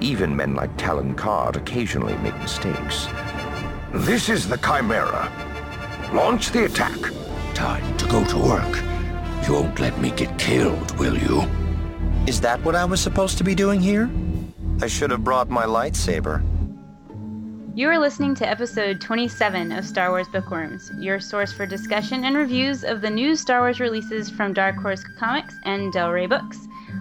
Even men like Talon Karrde occasionally make mistakes. This is the Chimera. Launch the attack. Time to go to work. You won't let me get killed, will you? Is that what I was supposed to be doing here? I should have brought my lightsaber. You are listening to episode 27 of Star Wars Bookworms, your source for discussion and reviews of the new Star Wars releases from Dark Horse Comics and Del Rey Books.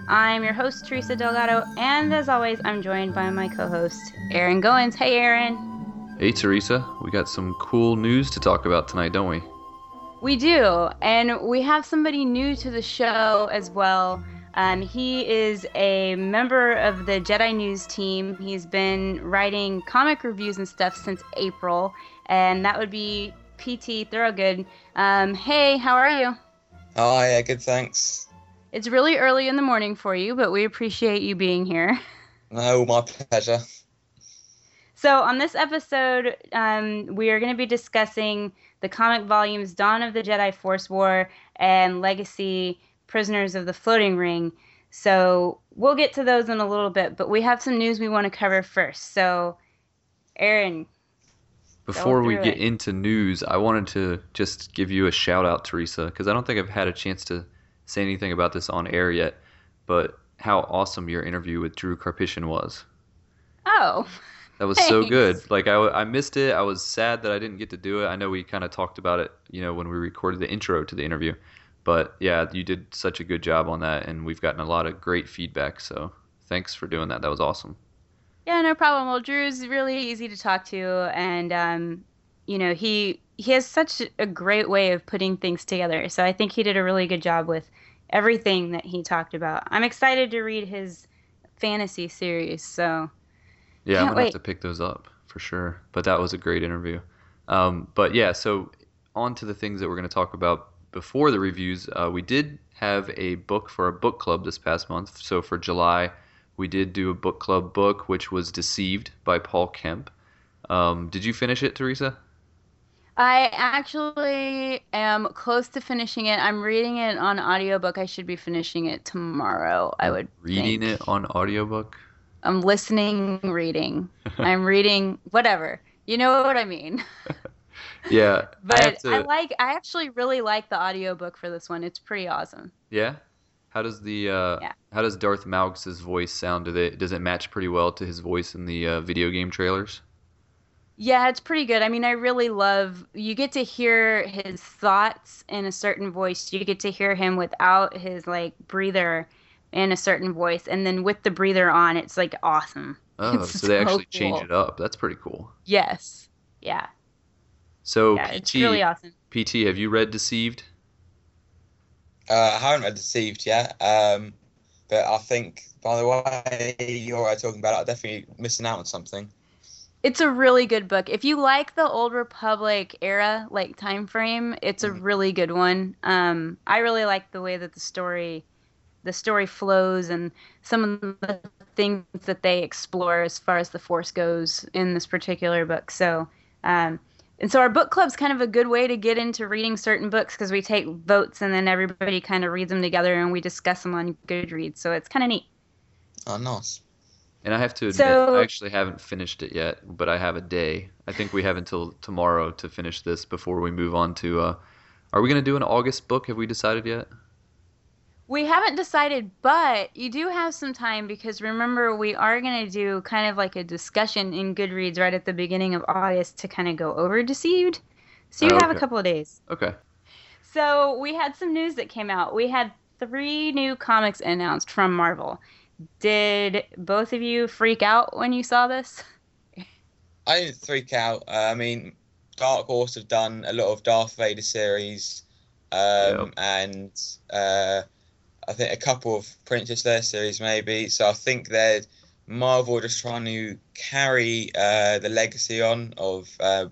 I'm your host, Teresa Delgado, and as always, I'm joined by my co host, Aaron Goins. Hey, Aaron. Hey, Teresa. We got some cool news to talk about tonight, don't we? We do, and we have somebody new to the show as well. Um, he is a member of the Jedi News team. He's been writing comic reviews and stuff since April, and that would be PT Thorogood. Um, hey, how are you? Oh, yeah, good, thanks. It's really early in the morning for you, but we appreciate you being here. No, my pleasure. So, on this episode, um, we are going to be discussing the comic volumes Dawn of the Jedi Force War and Legacy Prisoners of the Floating Ring. So we'll get to those in a little bit, but we have some news we want to cover first. So, Aaron. Before we get it. into news, I wanted to just give you a shout out, Teresa, because I don't think I've had a chance to say anything about this on air yet, but how awesome your interview with Drew Karpyshyn was. Oh. That was so good. Like I, I missed it. I was sad that I didn't get to do it. I know we kind of talked about it, you know, when we recorded the intro to the interview. But yeah, you did such a good job on that, and we've gotten a lot of great feedback. So thanks for doing that. That was awesome. Yeah, no problem. Well, Drew's really easy to talk to, and um, you know he he has such a great way of putting things together. So I think he did a really good job with everything that he talked about. I'm excited to read his fantasy series. So Yeah, I'm gonna have to pick those up for sure. But that was a great interview. Um, but yeah, so on to the things that we're gonna talk about before the reviews. Uh, we did have a book for a book club this past month. So for July, we did do a book club book, which was Deceived by Paul Kemp. Um, did you finish it, Teresa? I actually am close to finishing it. I'm reading it on audiobook. I should be finishing it tomorrow. I would Reading think. it on audiobook. I'm listening, reading. I'm reading whatever. You know what I mean. Yeah, I But to. I like I actually really like the audiobook for this one. It's pretty awesome. Yeah. How does the uh, Yeah. how does Darth Malgus' voice sound? Do they does it match pretty well to his voice in the uh, video game trailers? Yeah, it's pretty good. I mean, I really love you get to hear his thoughts in a certain voice. You get to hear him without his like breather in a certain voice and then with the breather on, it's like awesome. Oh, It's so they so actually change it up. That's pretty cool. Yes. Yeah. So Yeah, PT, it's really awesome. PT, have you read Deceived? Uh, I haven't read Deceived yet, um, but I think by the way you're talking about it, I'm definitely missing out on something. It's a really good book. If you like the old Republic era, like time frame, it's a Mhm. really good one. Um, I really like the way that the story, the story flows, and some of the things that they explore as far as the Force goes in this particular book. So, um, and so our book club's kind of a good way to get into reading certain books because we take votes and then everybody kind of reads them together and we discuss them on Goodreads. So it's kind of neat. Oh, nice. And I have to admit, So- I actually haven't finished it yet, but I have a day. I think we have until tomorrow to finish this before we move on to. Uh, are we going to do an August book? Have we decided yet? We haven't decided, but you do have some time because remember, we are going to do kind of like a discussion in Goodreads right at the beginning of August to kind of go over Deceived. So you Oh, have a couple of days. Okay. So we had some news that came out. We had three new comics announced from Marvel. Did both of you freak out when you saw this? I didn't freak out. Uh, I mean, Dark Horse have done a lot of Darth Vader series, um, Yep. and uh, I think a couple of Princess Leia series maybe. So I think they're Marvel just trying to carry uh, the legacy on of uh,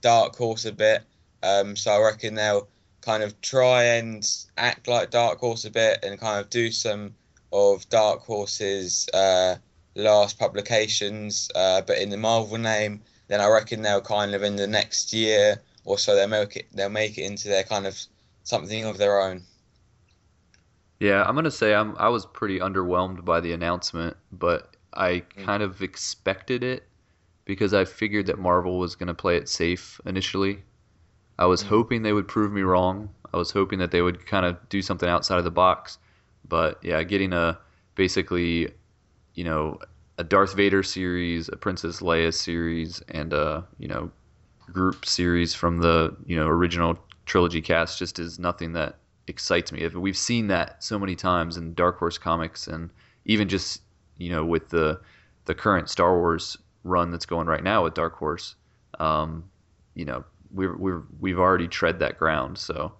Dark Horse a bit. Um, so I reckon they'll kind of try and act like Dark Horse a bit and kind of do some of Dark Horse's uh, last publications, uh, but in the Marvel name. Then I reckon they'll kind of in the next year or so they'll make it they'll make it into their kind of something of their own. Yeah, I'm gonna say I'm I was pretty underwhelmed by the announcement, but I kind of expected it because I figured that Marvel was going to play it safe initially. I was hoping they would prove me wrong. I was hoping that they would kind of do something outside of the box. But yeah, getting a basically, you know, a Darth Vader series, a Princess Leia series, and a you know group series from the you know original trilogy cast just is nothing that excites me. We've seen that so many times in Dark Horse comics, and even just you know with the the current Star Wars run that's going right now with Dark Horse, um, you know we're we're we've already tread that ground. So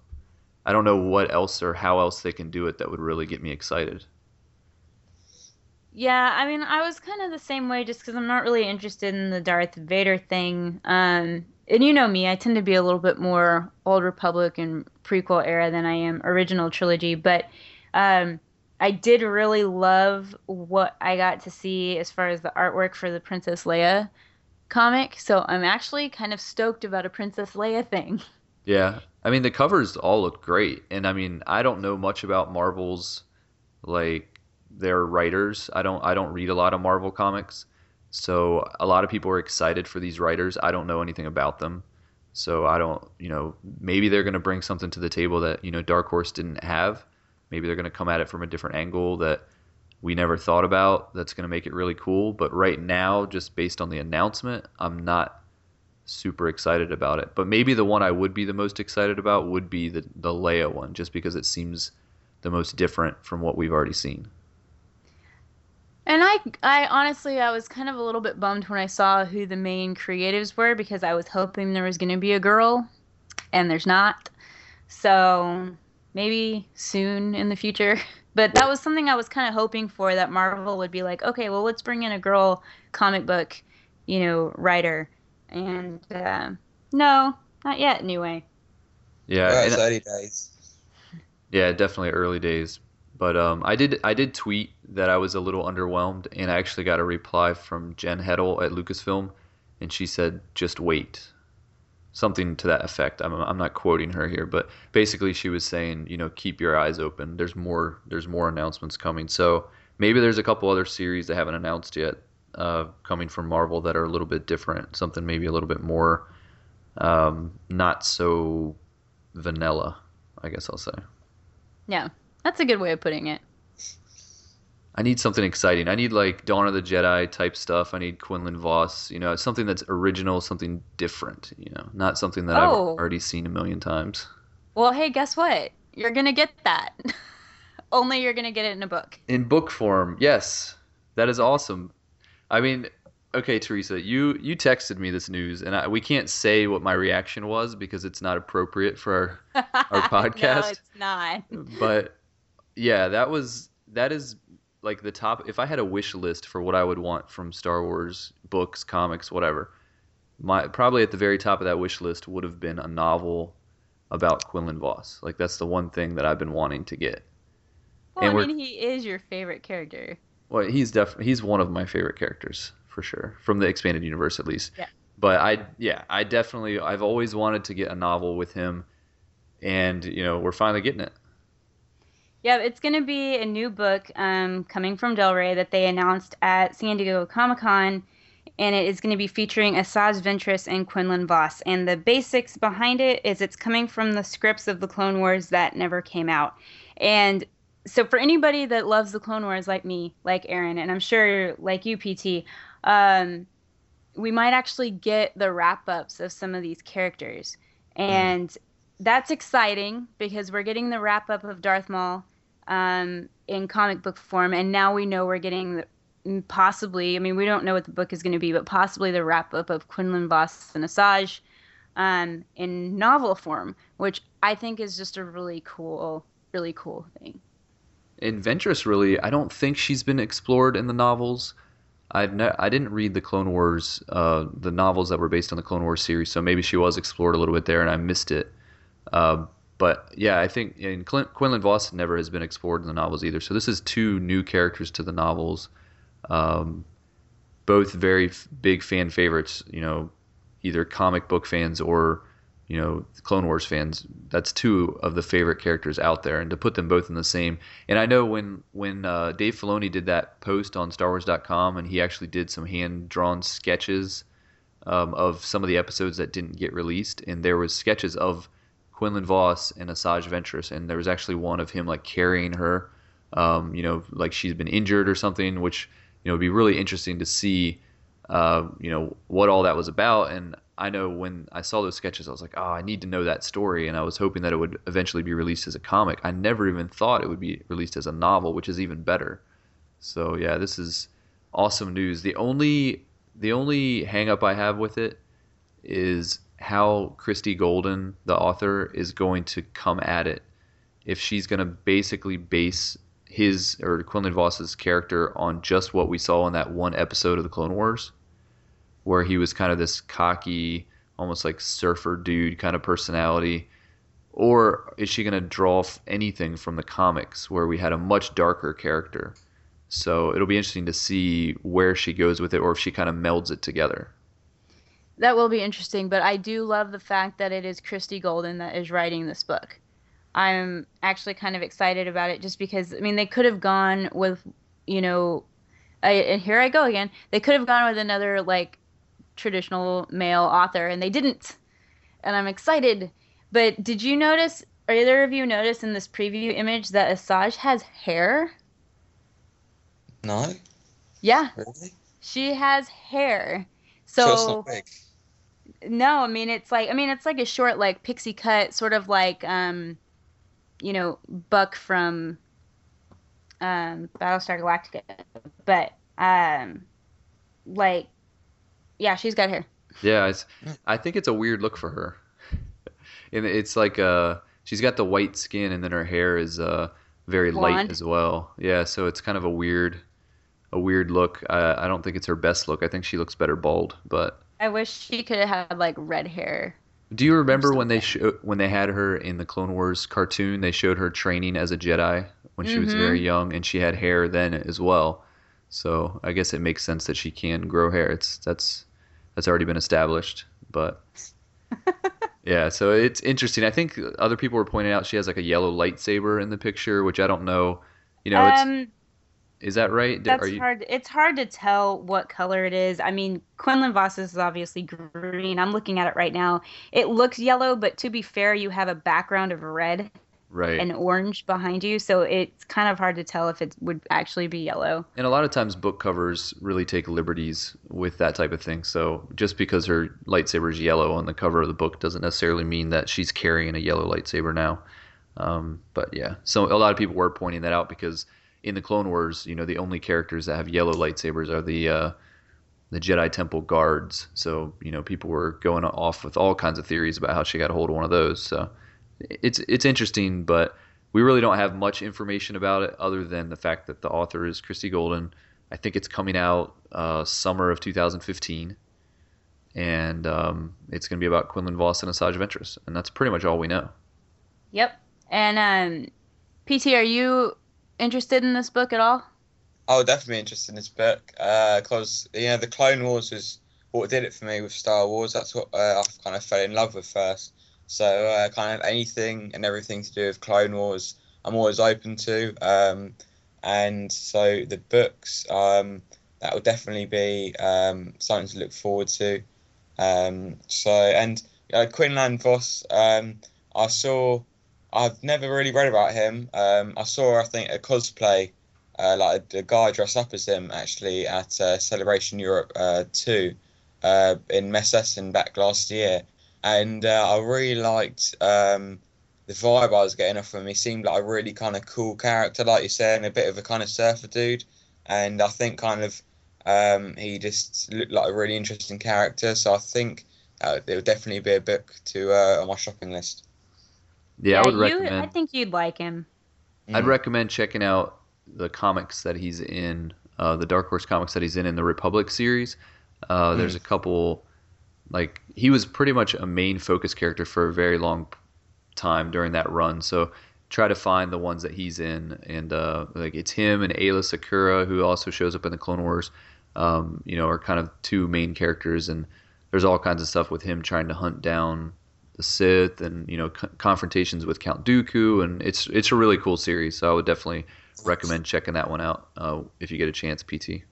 I don't know what else or how else they can do it that would really get me excited. Yeah, I mean, I was kind of the same way just because I'm not really interested in the Darth Vader thing. Um, and you know me, I tend to be a little bit more Old Republic and prequel era than I am original trilogy. But um, I did really love what I got to see as far as the artwork for the Princess Leia comic. So I'm actually kind of stoked about a Princess Leia thing. Yeah, I mean the covers all look great, and I mean I don't know much about Marvel's like their writers. I don't I don't read a lot of Marvel comics, so a lot of people are excited for these writers. I don't know anything about them, so I don't you know maybe they're gonna bring something to the table that you know Dark Horse didn't have. Maybe they're gonna come at it from a different angle that we never thought about. That's gonna make it really cool. But right now, just based on the announcement, I'm not super excited about it. But maybe the one I would be the most excited about would be the the Leia one, just because it seems the most different from what we've already seen. And I, I honestly, I was kind of a little bit bummed when I saw who the main creatives were because I was hoping there was going to be a girl, and there's not. So maybe soon in the future. But that was something I was kind of hoping for that Marvel would be like, okay, well, let's bring in a girl comic book, you know, writer. And uh, no, not yet, anyway. Yeah, Well, and- it's early days. Yeah, definitely early days. But um, I did I did tweet that I was a little underwhelmed, and I actually got a reply from Jen Heddle at Lucasfilm, and she said, "Just wait," something to that effect. I'm I'm not quoting her here, but basically she was saying, you know, keep your eyes open. There's more there's more announcements coming. So maybe there's a couple other series they haven't announced yet, uh, coming from Marvel that are a little bit different. Something maybe a little bit more, um, not so vanilla. I guess I'll say. Yeah, that's a good way of putting it. I need something exciting. I need like Dawn of the Jedi type stuff. I need Quinlan Vos. You know, something that's original, something different. You know, not something that Oh. I've already seen a million times. Well, hey, guess what? You're going to get that. Only you're going to get it in a book. In book form, yes, that is awesome. I mean, okay, Teresa, you you texted me this news, and I, we can't say what my reaction was because it's not appropriate for our, our podcast. no, it's not. but yeah, that was that is like the top. If I had a wish list for what I would want from Star Wars books, comics, whatever, my probably at the very top of that wish list would have been a novel about Quinlan Vos. Like that's the one thing that I've been wanting to get. Well, And I mean, he is your favorite character. Well, he's def he's one of my favorite characters for sure from the expanded universe at least. Yeah. But I yeah I definitely I've always wanted to get a novel with him, and you know we're finally getting it. Yeah, it's going to be a new book um, coming from Del Rey that they announced at San Diego Comic Con, and it is going to be featuring Asajj Ventress and Quinlan Vos. And the basics behind it is it's coming from the scripts of the Clone Wars that never came out. And so, for anybody that loves the Clone Wars like me, like Aaron, and I'm sure like you, PT, um, we might actually get the wrap ups of some of these characters. And that's exciting because we're getting the wrap up of Darth Maul um, in comic book form, and now we know we're getting the, mm, possibly. I mean, we don't know what the book is going to be, but possibly the wrap up of Quinlan Vos and Asajj um, in novel form, which I think is just a really cool, really cool thing. And Ventress really, I don't think she's been explored in the novels. I've ne- I didn't read the Clone Wars, uh, the novels that were based on the Clone Wars series, so maybe she was explored a little bit there, and I missed it. Uh, but yeah, I think Clin- Quinlan Vos never has been explored in the novels either. So this is two new characters to the novels, um, both very f- big fan favorites. You know, either comic book fans or you know, Clone Wars fans, that's two of the favorite characters out there, and to put them both in the same. And I know when when uh, Dave Filoni did that post on StarWars.com, and he actually did some hand drawn sketches um, of some of the episodes that didn't get released, and there was sketches of Quinlan Vos and Asajj Ventress, and there was actually one of him like carrying her, um, you know, like she's been injured or something, which you know would be really interesting to see, uh, you know, what all that was about, and I know when I saw those sketches, I was like, oh, I need to know that story. And I was hoping that it would eventually be released as a comic. I never even thought it would be released as a novel, which is even better. So yeah, this is awesome news. The only the only hang up I have with it is how Christie Golden, the author, is going to come at it. If she's going to basically base his or Quinlan Vos's character on just what we saw in that one episode of the Clone Wars, where he was kind of this cocky, almost like surfer dude kind of personality? Or is she going to draw anything from the comics where we had a much darker character? So it'll be interesting to see where she goes with it or if she kind of melds it together. That will be interesting, but I do love the fact that it is Christie Golden that is writing this book. I'm actually kind of excited about it just because, I mean, they could have gone with, you know, I, and here I go again. They could have gone with another, like, traditional male author, and they didn't. And I'm excited. But did you notice, or either of you notice in this preview image that Asajj has hair? No. Yeah. Really? She has hair. So So no, I mean it's like I mean it's like a short like pixie cut, sort of like um, you know, Buck from um Battlestar Galactica, but um, like yeah, she's got hair. Yeah, it's, I think it's a weird look for her. and it's like uh, she's got the white skin and then her hair is uh, very light as well. Yeah, so it's kind of a weird, a weird look. I, I don't think it's her best look. I think she looks better bald. But I wish she could have had like red hair. do you remember when they show, when they had her in the Clone Wars cartoon? They showed her training as a Jedi when she was Mhm. very young, and she had hair then as well. So I guess it makes sense that she can grow hair. It's that's that's already been established. But yeah, so it's interesting. I think other people were pointing out she has like a yellow lightsaber in the picture, which I don't know. You know, it's, um, is that right? that's you? hard. It's hard to tell what color it is. I mean, Quinlan Vos is obviously green. I'm looking at it right now. It looks yellow, but to be fair, you have a background of red Right. and orange behind you, so it's kind of hard to tell if it would actually be yellow. And a lot of times book covers really take liberties with that type of thing. So just because her lightsaber is yellow on the cover of the book doesn't necessarily mean that she's carrying a yellow lightsaber now. Um, but yeah, so a lot of people were pointing that out because in the Clone Wars, you know, the only characters that have yellow lightsabers are the uh, the Jedi Temple guards. So you know, people were going off with all kinds of theories about how she got a hold of one of those. So it's it's interesting, but we really don't have much information about it other than the fact that the author is Christie Golden. I think it's coming out uh, summer of 2015, and um, it's going to be about Quinlan Vos and Asajj Ventress, and that's pretty much all we know. Yep. And um, PT, are you interested in this book at all? I would definitely be interested in this book because you know the Clone Wars was what did it for me with Star Wars. That's what uh, I kind of fell in love with first. So uh, kind of anything and everything to do with Clone Wars, I'm always open to. Um, and so the books, um, that will definitely be um, something to look forward to. Um, so and uh, Quinlan Vos, um, I saw. I've never really read about him. Um, I saw I think a cosplay uh, like a, a guy dressed up as him actually at uh, Celebration Europe uh, 2 uh, in Messe Essen back last year. And uh, I really liked um, the vibe I was getting off him. He seemed like a really kind of cool character, like you said, and a bit of a kind of surfer dude. And I think kind of um, he just looked like a really interesting character. So I think uh, it would definitely be a book to uh, on my shopping list. Yeah, I would you, recommend. I think you'd like him. I'd Mm. recommend checking out the comics that he's in, uh, the Dark Horse comics that he's in in the Republic series. Uh, There's a couple, like he was pretty much a main focus character for a very long time during that run. So try to find the ones that he's in, and uh, like it's him and Aayla Secura, who also shows up in the Clone Wars. Um, you know, are kind of two main characters, and there's all kinds of stuff with him trying to hunt down the Sith and you know co- confrontations with Count Dooku, and it's it's a really cool series. So I would definitely recommend checking that one out uh, if you get a chance, PT.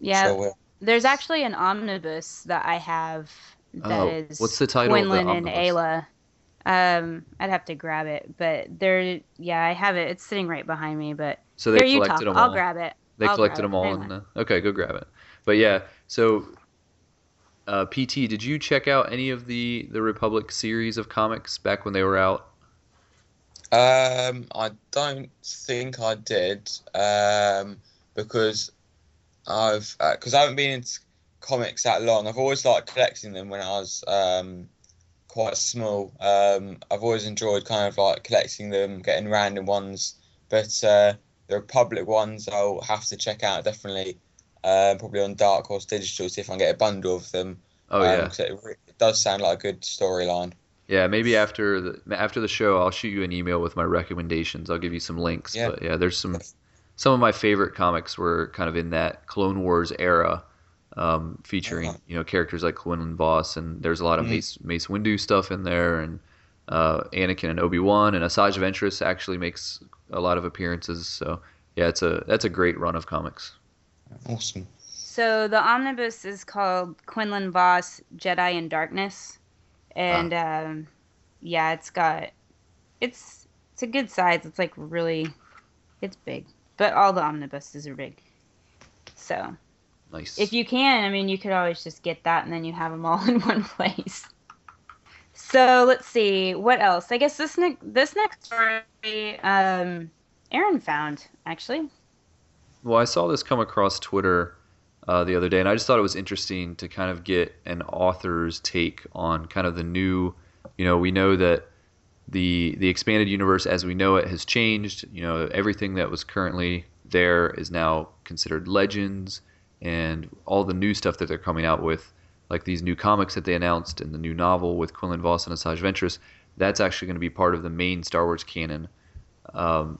Yeah, So, uh, there's actually an omnibus that I have that Oh, is what's the title of the Quinlan and? Aayla. Um, I'd have to grab it, but there, yeah, I have it. It's sitting right behind me. But So they here, you collected talk. them I'll grab it. They I'll collected them it. all. Hang In on. the, okay, go grab it. But yeah, so uh, PT, did you check out any of the the Republic series of comics back when they were out? Um, I don't think I did. Um, because I've because I haven't been into comics that long. I've always liked collecting them when I was um quite small. Um, I've always enjoyed kind of like collecting them, getting random ones. But uh, the Republic ones, I'll have to check out definitely. Um, probably on Dark Horse Digital, see if I can get a bundle of them. Oh Um, yeah, 'cause it, it does sound like a good storyline. yeah. Maybe after the after the show, I'll shoot you an email with my recommendations. I'll give you some links. Yeah. But yeah, there's some some of my favorite comics were kind of in that Clone Wars era, um, featuring Uh-huh. you know characters like Quinlan Vos, and there's a lot of Mhm. Mace Mace Windu stuff in there, and uh, Anakin and Obi Wan, and Asajj Ventress actually makes a lot of appearances. So yeah, it's a that's a great run of comics. Awesome. So the omnibus is called Quinlan Vos Jedi in Darkness, and Ah. um, yeah, it's got it's it's a good size. It's like really, it's big, but all the omnibuses are big. So Nice. if you can, I mean, you could always just get that, and then you have them all in one place. So let's see what else. I guess this next this next story, um, Aaron found actually. Well, I saw this come across Twitter uh, the other day, and I just thought it was interesting to kind of get an author's take on kind of the new. You know, we know that the the expanded universe as we know it has changed. You know, everything that was currently there is now considered legends, and all the new stuff that they're coming out with, like these new comics that they announced and the new novel with Quinlan Vos and Asajj Ventress, that's actually going to be part of the main Star Wars canon. Um,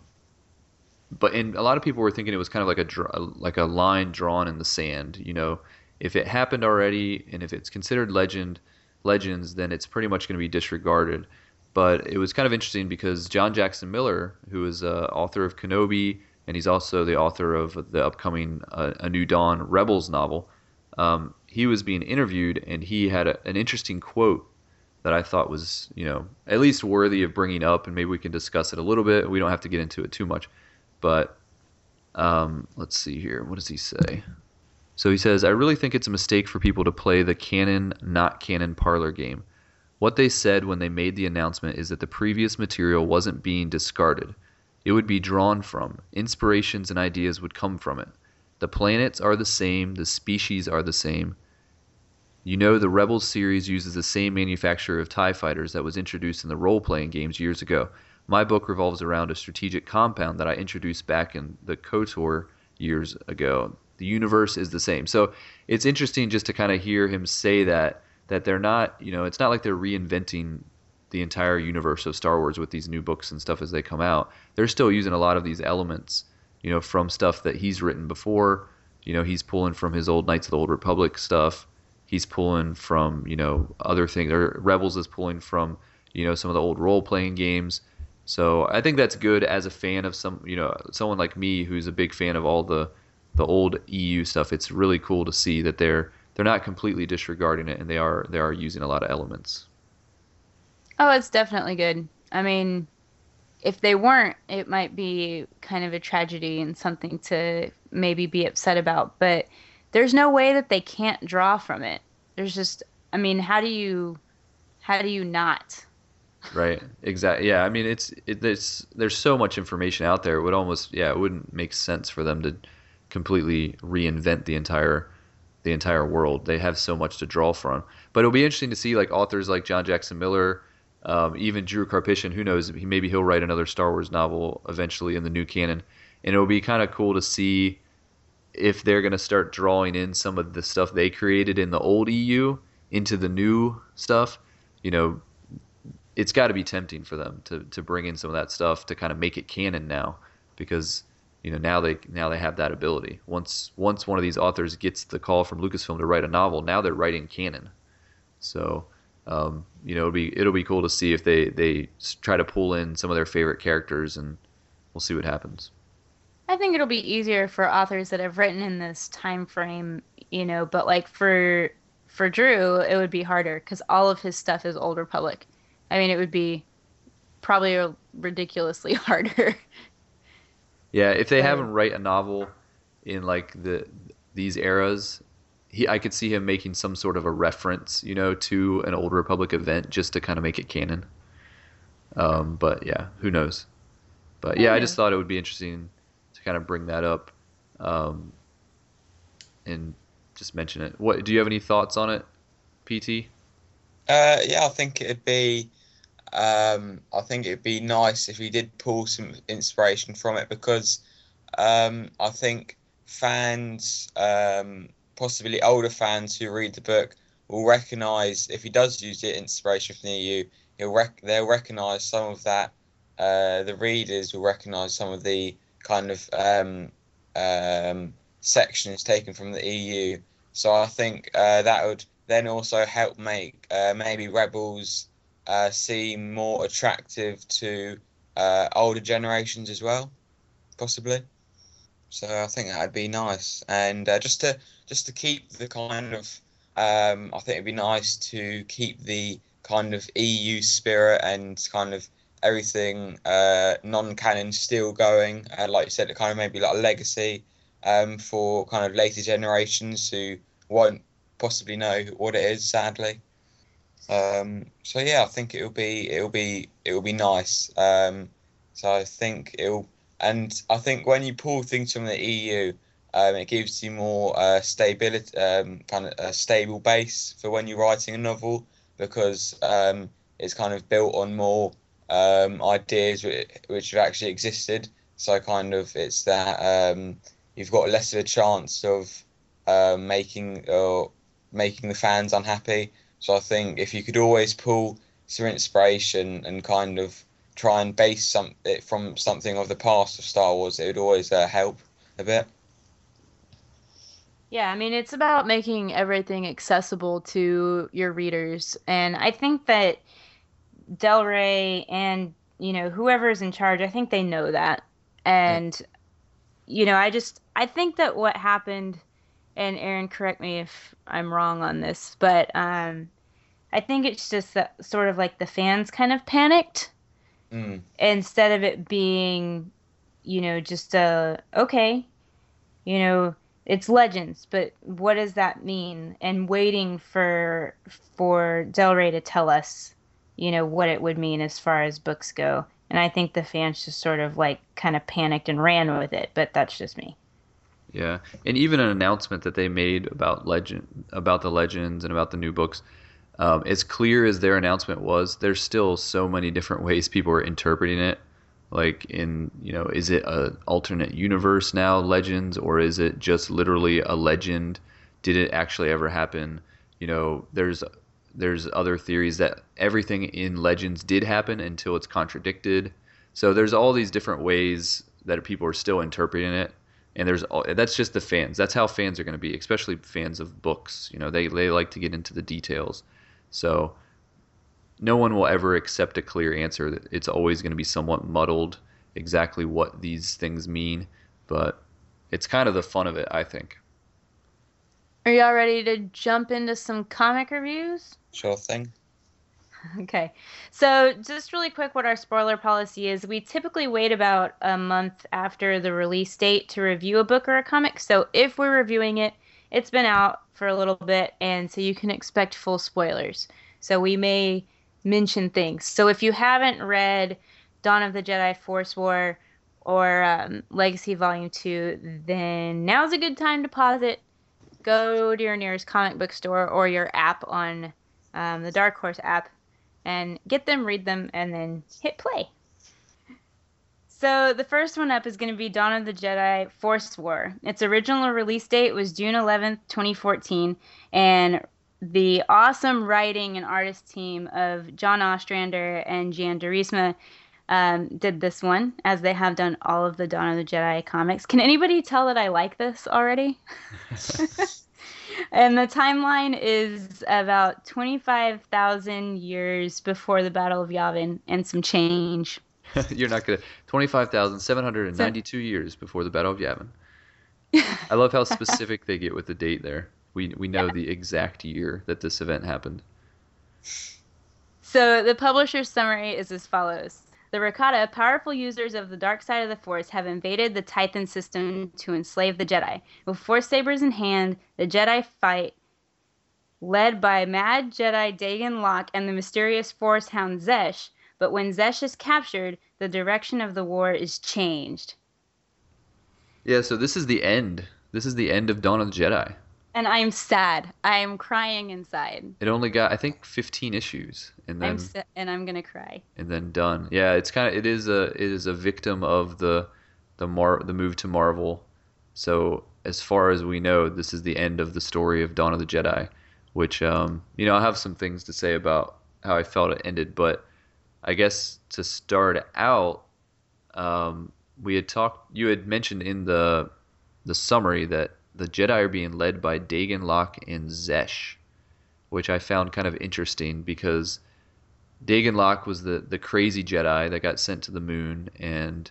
but and a lot of people were thinking it was kind of like a like a line drawn in the sand. You know, if it happened already and if it's considered legend legends, then it's pretty much going to be disregarded. But it was kind of interesting because John Jackson Miller, who is uh, author of Kenobi, and he's also the author of the upcoming uh, A New Dawn Rebels novel, um, he was being interviewed and he had a, an interesting quote that I thought was, you know, at least worthy of bringing up, and maybe we can discuss it a little bit. We don't have to get into it too much, but um, let's see here. What does he say? So he says, I really think it's a mistake for people to play the canon, not canon parlor game. What they said when they made the announcement is that the previous material wasn't being discarded. It would be drawn from, inspirations and ideas would come from it. The planets are the same, the species are the same. You know, the Rebels series uses the same manufacturer of TIE fighters that was introduced in the role playing games years ago. My book revolves around a strategic compound that I introduced back in the KOTOR years ago. The universe is the same. So it's interesting just to kind of hear him say that that they're not, you know, it's not like they're reinventing the entire universe of Star Wars with these new books and stuff as they come out. They're still using a lot of these elements, you know, from stuff that he's written before. You know, he's pulling from his old Knights of the Old Republic stuff. He's pulling from, you know, other things. Or Rebels is pulling from, you know, some of the old role playing games. So I think that's good as a fan of some, you know, someone like me who's a big fan of all the the old EU stuff. It's really cool to see that they're they're not completely disregarding it and they are they are using a lot of elements. Oh, it's definitely good. I mean, if they weren't, it might be kind of a tragedy and something to maybe be upset about. But there's no way that they can't draw from it. There's just, I mean, how do you, how do you not? Right. Exactly. Yeah. I mean, it's it, there's there's so much information out there. It would almost yeah, it wouldn't make sense for them to completely reinvent the entire the entire world. They have so much to draw from. But it'll be interesting to see like authors like John Jackson Miller, um, even Drew Karpyshyn. Who knows? Maybe he'll write another Star Wars novel eventually in the new canon, and it'll be kind of cool to see if they're going to start drawing in some of the stuff they created in the old EU into the new stuff. You know, it's got to be tempting for them to, to bring in some of that stuff to kind of make it canon now because you know now they now they have that ability once once one of these authors gets the call from Lucasfilm to write a novel now they're writing canon so um, you know, it'll be it'll be cool to see if they they try to pull in some of their favorite characters, and we'll see what happens. I think it'll be easier for authors that have written in this time frame, you know, but like for for Drew, it would be harder because all of his stuff is Old Republic. I mean, it would be probably ridiculously harder. Yeah, if they have him write a novel in like the these eras, he I could see him making some sort of a reference, you know, to an Old Republic event just to kind of make it canon. Um, but yeah, who knows? But yeah, I just thought it would be interesting to kind of bring that up, um, and just mention it. What do you have any thoughts on it, PT? Uh, yeah, I think it'd be. Um, I think it'd be nice if we did pull some inspiration from it because um, I think fans, um, possibly older fans who read the book, will recognise if he does use the inspiration from the EU, he'll rec- they'll recognise some of that. Uh, the readers will recognise some of the kind of um, um, sections taken from the EU. So I think uh, that would then also help make uh, maybe Rebels uh, seem more attractive to uh, older generations as well, possibly. So I think that'd be nice, and uh, just to just to keep the kind of um, I think it'd be nice to keep the kind of EU spirit and kind of everything uh, non-canon still going. Uh, like you said, it kind of maybe like a legacy um, for kind of later generations who won't possibly know what it is, sadly. Um, so yeah, I think it'll be it'll be it'll be nice. Um, so I think it'll and I think when you pull things from the EU, um, it gives you more uh, stability, um, kind of a stable base for when you're writing a novel because um, it's kind of built on more um, ideas which, have actually existed. So kind of it's that you've got less of a chance of uh, making or making the fans unhappy. So I think if you could always pull some inspiration and kind of try and base some it from something of the past of Star Wars, it would always uh, help a bit. Yeah, I mean, it's about making everything accessible to your readers. And I think that Del Rey and, you know, whoever's in charge, I think they know that. And, you know, I just, I think that what happened, and Aaron, correct me if I'm wrong on this, but um, I think it's just that sort of like the fans kind of panicked Mm. instead of it being, you know, just a, okay, you know, it's legends, but what does that mean? And waiting for for Del Rey to tell us, you know, what it would mean as far as books go. And I think the fans just sort of like kind of panicked and ran with it, but that's just me. Yeah, and even an announcement that they made about legend, about the legends, and about the new books. Um, as clear as their announcement was, there's still so many different ways people are interpreting it. Like in, you know, is it a alternate universe now, legends, or is it just literally a legend? Did it actually ever happen? You know, there's there's other theories that everything in legends did happen until it's contradicted. So there's all these different ways that people are still interpreting it and there's all, that's just the fans. That's how fans are going to be, especially fans of books. You know, they they like to get into the details. So no one will ever accept a clear answer. It's always going to be somewhat muddled exactly what these things mean, but it's kind of the fun of it, I think. Are y'all ready to jump into some comic reviews? Sure thing. Okay. So, just really quick, what our spoiler policy is we typically wait about a month after the release date to review a book or a comic. So, if we're reviewing it, it's been out for a little bit, and so you can expect full spoilers. So, we may mention things. So, if you haven't read Dawn of the Jedi Force War or um, Legacy Volume 2, then now's a good time to pause it. Go to your nearest comic book store or your app on um, the Dark Horse app and get them, read them, and then hit play. So the first one up is going to be Dawn of the Jedi Force War. Its original release date was June 11th, 2014, and the awesome writing and artist team of John Ostrander and Jan Duursema um, did this one, as they have done all of the Dawn of the Jedi comics. Can anybody tell that I like this already? and the timeline is about 25,000 years before the Battle of Yavin and some change. You're not gonna. Twenty-five thousand seven hundred and ninety-two years before the Battle of Yavin. I love how specific they get with the date there. We we know the exact year that this event happened. So the publisher's summary is as follows. The Rakata, powerful users of the dark side of the Force, have invaded the Tython system to enslave the Jedi. With Force sabers in hand, the Jedi fight, led by Mad Jedi Daegen Lok and the mysterious Force Hound Xesh. But when Xesh is captured, the direction of the war is changed. Yeah, so this is the end. This is the end of Dawn of the Jedi. And I'm sad. I am crying inside. It only got I think 15 issues, and then I'm sa- and I'm gonna cry. and then done. Yeah, it's kind of it is a it is a victim of the the mar the move to Marvel. So as far as we know, this is the end of the story of Dawn of the Jedi, which um you know I have some things to say about how I felt it ended, but I guess to start out, um, we had talked. You had mentioned in the the summary that the Jedi are being led by Daegen Lok and Xesh, which I found kind of interesting because Daegen Lok was the the crazy Jedi that got sent to the moon and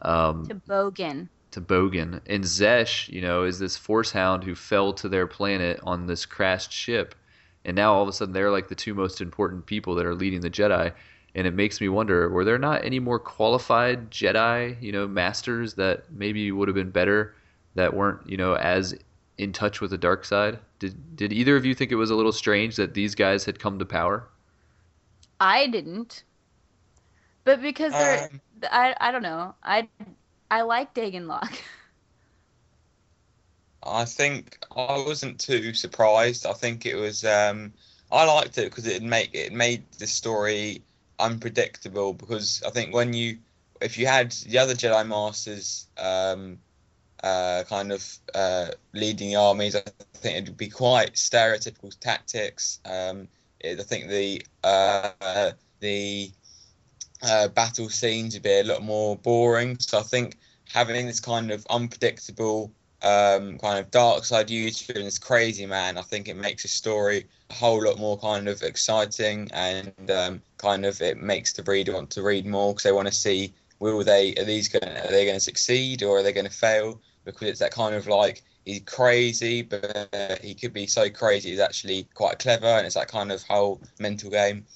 um, To Bogan. to Bogan. And Zesh, you know, is this force hound who fell to their planet on this crashed ship. And now all of a sudden they're like the two most important people that are leading the Jedi. And it makes me wonder, were there not any more qualified Jedi, you know, masters that maybe would have been better that weren't, you know, as in touch with the dark side? Did did either of you think it was a little strange that these guys had come to power? I didn't. But because they're, Um, I, I don't know. I, I like Daegen Lok. I think I wasn't too surprised. I think it was um, I liked it because it make it made the story unpredictable. Because I think when you if you had the other Jedi Masters um, uh, kind of uh, leading the armies, I think it'd be quite stereotypical tactics. Um, it, I think the uh, the uh, battle scenes would be a lot more boring. So I think having this kind of unpredictable um, kind of dark side YouTuber and this crazy man, I think it makes the story a whole lot more kind of exciting and um, kind of it makes the reader want to read more because they want to see will they are these going are they going to succeed or are they going to fail because it's that kind of like he's crazy but he could be so crazy he's actually quite clever and it's that kind of whole mental game.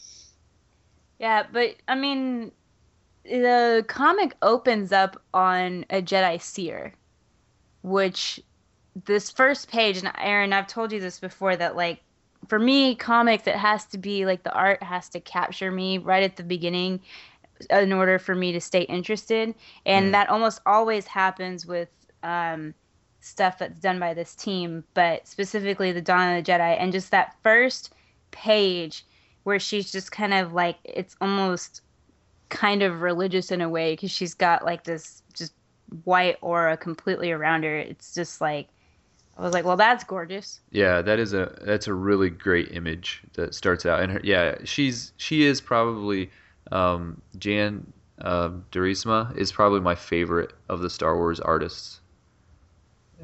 Yeah, but I mean, the comic opens up on a Jedi seer, which this first page, and Aaron, I've told you this before that like for me, comics it has to be like the art has to capture me right at the beginning in order for me to stay interested, and Mm. that almost always happens with um, stuff that's done by this team, but specifically the Dawn of the Jedi, and just that first page where she's just kind of like it's almost kind of religious in a way because she's got like this just white aura completely around her. It's just like I was like, well, that's gorgeous. Yeah, that is a that's a really great image that starts out. And her, yeah, she's she is probably um, Jan uh, is probably my favorite of the Star Wars artists.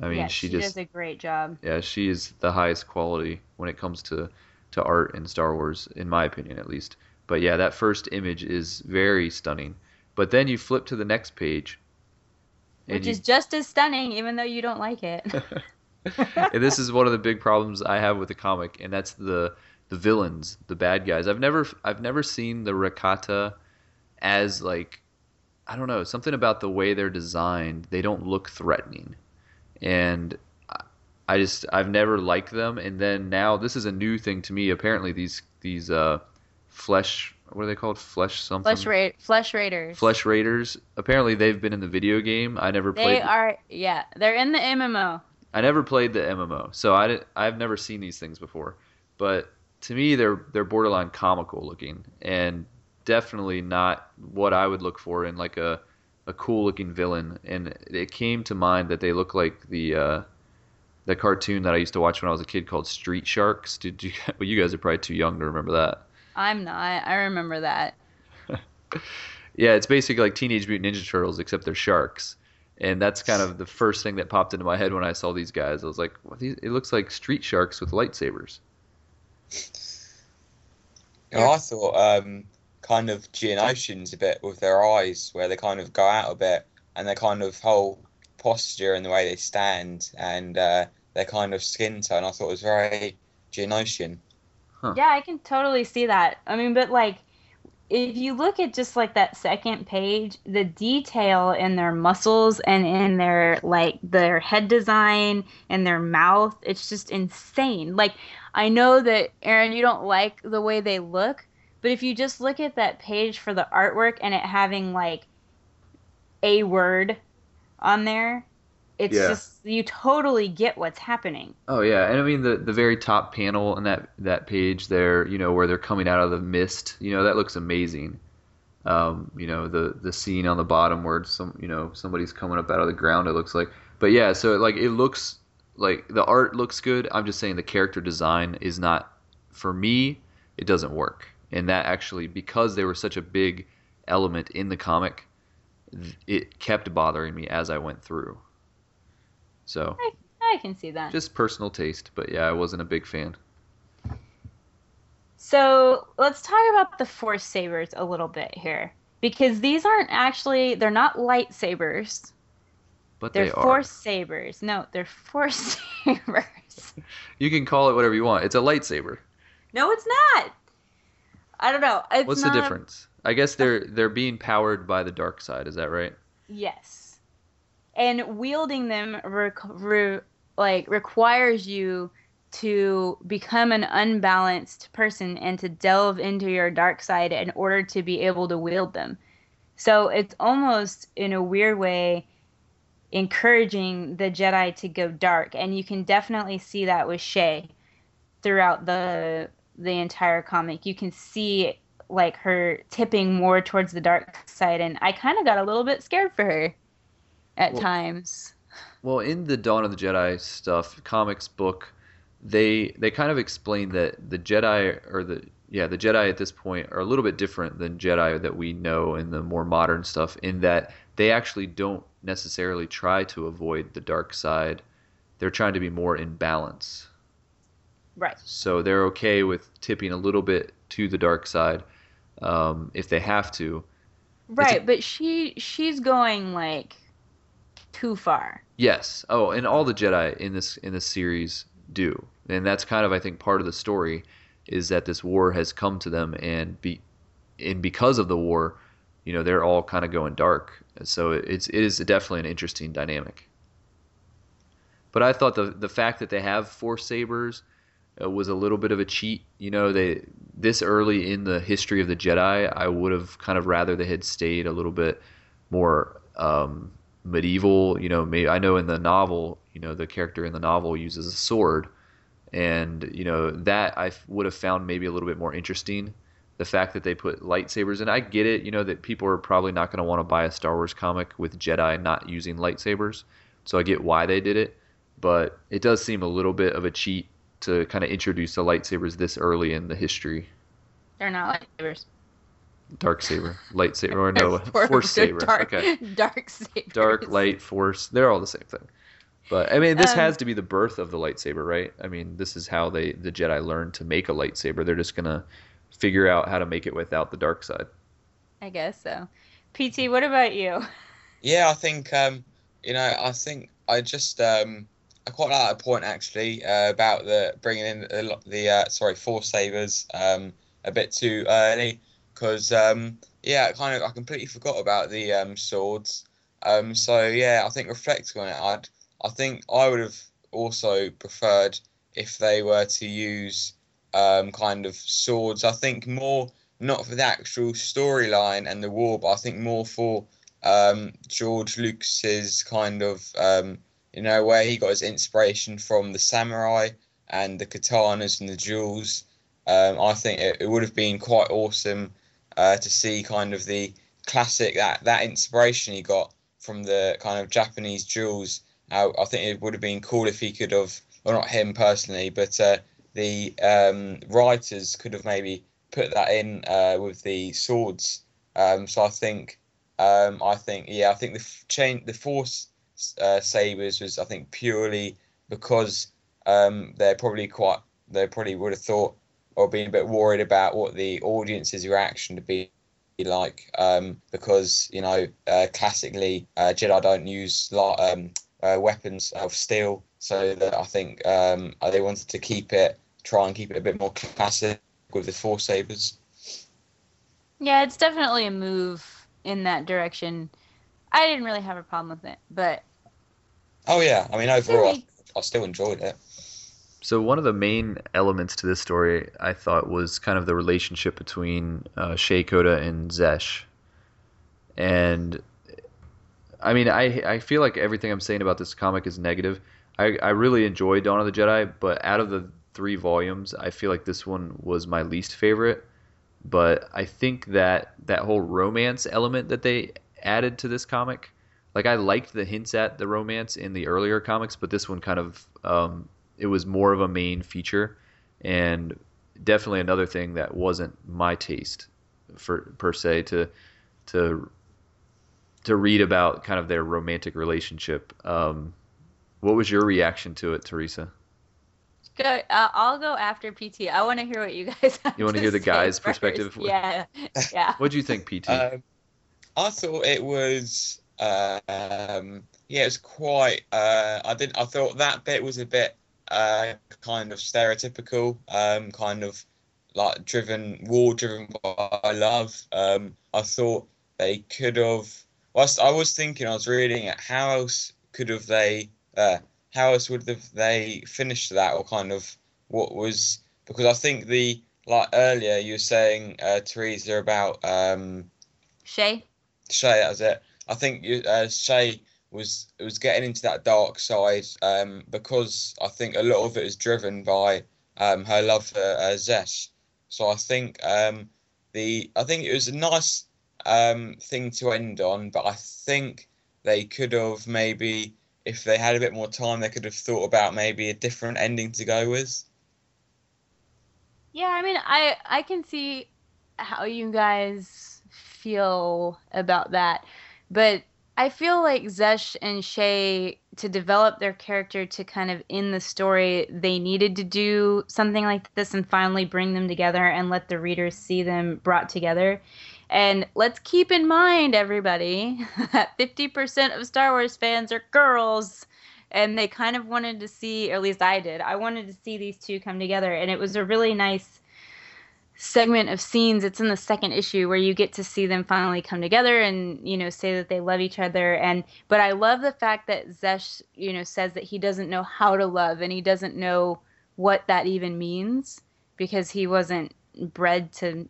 I mean, yeah, she, she just does a great job. yeah, she is the highest quality when it comes to to art in Star Wars, in my opinion, at least. But yeah, that first image is very stunning. But then you flip to the next page, Which you- is just as stunning, even though you don't like it. and this is one of the big problems I have with the comic, and that's the the villains, the bad guys. I've never I've never seen the Rakata as like I don't know something about the way they're designed. They don't look threatening, and I- just I've never liked them. And then now this is a new thing to me. Apparently these these uh flesh what are they called flesh something Flesh, ra- Flesh Raiders. Flesh Raiders. Apparently they've been in the video game. I never They played. are, yeah, they're in the MMO. I never played the MMO, so I did, I've never seen these things before. But to me, they're they're borderline comical looking, and definitely not what I would look for in like a a cool looking villain. And it came to mind that they look like the uh, the cartoon that I used to watch when I was a kid called Street Sharks. Did you? Well, you guys are probably too young to remember that. I'm not. I remember that. Yeah, it's basically like Teenage Mutant Ninja Turtles, except they're sharks. And that's kind of the first thing that popped into my head when I saw these guys. I was like, well, these, it looks like street sharks with lightsabers. You know, I thought um, kind of Geonosians a bit with their eyes, where they kind of go out a bit, and their kind of whole posture and the way they stand, and uh, their kind of skin tone. I thought was very Geonosian. Yeah, I can totally see that. I mean, but like, if you look at just like that second page, the detail in their muscles and in their like their head design and their mouth, it's just insane. Like, I know that Aaron, you don't like the way they look, but if you just look at that page for the artwork and it having like a word on there, it's Yeah. just you totally get what's happening. Oh yeah, and I mean the the very top panel on that that page there, you know, where they're coming out of the mist, you know, that looks amazing. Um, you know, the the scene on the bottom where some, you know, somebody's coming up out of the ground. It looks like, but yeah, so like it looks like the art looks good. I'm just saying the character design is not for me. It doesn't work, and that actually because they were such a big element in the comic, it kept bothering me as I went through. So I, I can see that. just personal taste, but yeah, I wasn't a big fan. So let's talk about the force sabers a little bit here. Because these aren't actually they're not lightsabers. But They're they are. force sabers. No, they're force sabers. You can call it whatever you want. It's a lightsaber. No, it's not. I don't know. It's What's the not a- difference? I guess they're they're being powered by the dark side. Is that right? Yes. And wielding them re- like requires you to become an unbalanced person and to delve into your dark side in order to be able to wield them. So it's almost in a weird way encouraging the Jedi to go dark and you can definitely see that with Shae throughout the the entire comic. You can see like her tipping more towards the dark side and I kind of got a little bit scared for her at Well- times. Well, in the Dawn of the Jedi stuff, comics book, they they kind of explain that the Jedi or the yeah the Jedi at this point are a little bit different than Jedi that we know in the more modern stuff. In that they actually don't necessarily try to avoid the dark side. They're trying to be more in balance. Right. So they're okay with tipping a little bit to the dark side um, if they have to. Right, but she she's going like too far. Yes. Oh, and all the Jedi in this in this series do, and that's kind of I think part of the story is that this war has come to them, and be and because of the war, you know, they're all kind of going dark. So it's it is definitely an interesting dynamic. But I thought the the fact that they have force sabers was a little bit of a cheat. You know, they this early in the history of the Jedi, I would have kind of rather they had stayed a little bit more um, medieval. You know, maybe I know in the novel, you know, the character in the novel uses a sword, and you know that I would have found maybe a little bit more interesting. The fact that they put lightsabers, and I get it, you know, that people are probably not going to want to buy a Star Wars comic with Jedi not using lightsabers, so I get why they did it, but it does seem a little bit of a cheat to kind of introduce the lightsabers this early in the history. They're not lightsabers. Dark saber, lightsaber, or no, They're force they're saber. Dark, Okay. dark sabers. dark light force they're all the same thing but i mean this Um, has to be the birth of the lightsaber right i mean this is how they the jedi learned to make a lightsaber they're just gonna figure out how to make it without the dark side I guess so. PT, what about you? Yeah, I think um, you know, I think I just um, I quite like that point actually uh, about the bringing in the, the uh, sorry force sabers um, a bit too early because um, yeah, kind of I completely forgot about the um, swords. Um, so yeah, I think reflecting on it, I'd I think I would have also preferred if they were to use um, kind of swords. I think more not for the actual storyline and the war, but I think more for um, George Lucas's kind of um, you know where he got his inspiration from the samurai and the katanas and the jewels. Um, I think it, it would have been quite awesome uh, to see kind of the classic that that inspiration he got from the kind of Japanese jewels. Uh, I think it would have been cool if he could have, well, not him personally, but uh, the um, writers could have maybe put that in uh, with the swords. Um, so I think um, I think yeah, I think the chain the Force uh, sabers was I think purely because um, they're probably quite they probably would have thought or been a bit worried about what the audience's reaction to be like um, because you know uh, classically uh, Jedi don't use um, uh, weapons of steel, so that I think um, they wanted to keep it try and keep it a bit more classic with the Force sabers. Yeah, it's definitely a move in that direction. I didn't really have a problem with it, but oh yeah, I mean overall, I, I still enjoyed it. So one of the main elements to this story, I thought, was kind of the relationship between uh, Shae Koda and Xesh. And I mean, I I feel like everything I'm saying about this comic is negative. I, I really enjoyed Dawn of the Jedi, but out of the three volumes, I feel like this one was my least favorite. But I think that that whole romance element that they added to this comic, like I liked the hints at the romance in the earlier comics, but this one kind of um, it was more of a main feature, and definitely another thing that wasn't my taste for per se to to to read about kind of their romantic relationship. Um, what was your reaction to it, Teresa? Go, uh, I'll go after PT. I want to hear what you guys. you want to hear the guy's first. perspective? Yeah, yeah. what do you think, PT? Um, I thought it was. Um, yeah, it was quite. Uh, I didn't. I thought that bit was a bit uh, kind of stereotypical, um, kind of like driven, war driven by love. Um, I thought they could have. I was thinking, I was reading it. How else could have they? Uh, how else would have they finished that, or kind of what was? Because I think the like earlier you were saying, uh, Teresa, about um, Shae. That was it. I think you, uh, Shae was was getting into that dark side um, because I think a lot of it is driven by um, her love for uh, Xesh. So I think um, the I think it was a nice um, thing to end on, but I think they could have maybe if they had a bit more time, they could have thought about maybe a different ending to go with. Yeah, I mean, I I can see how you guys feel about that, but I feel like Xesh and Shae, to develop their character to kind of in the story, they needed to do something like this and finally bring them together and let the readers see them brought together. And let's keep in mind, everybody, that 50% of Star Wars fans are girls. And they kind of wanted to see, or at least I did, I wanted to see these two come together. And it was a really nice segment of scenes it's in the second issue where you get to see them finally come together and you know say that they love each other. And but i love the fact that Xesh you know says that he doesn't know how to love and he doesn't know what that even means because he wasn't bred to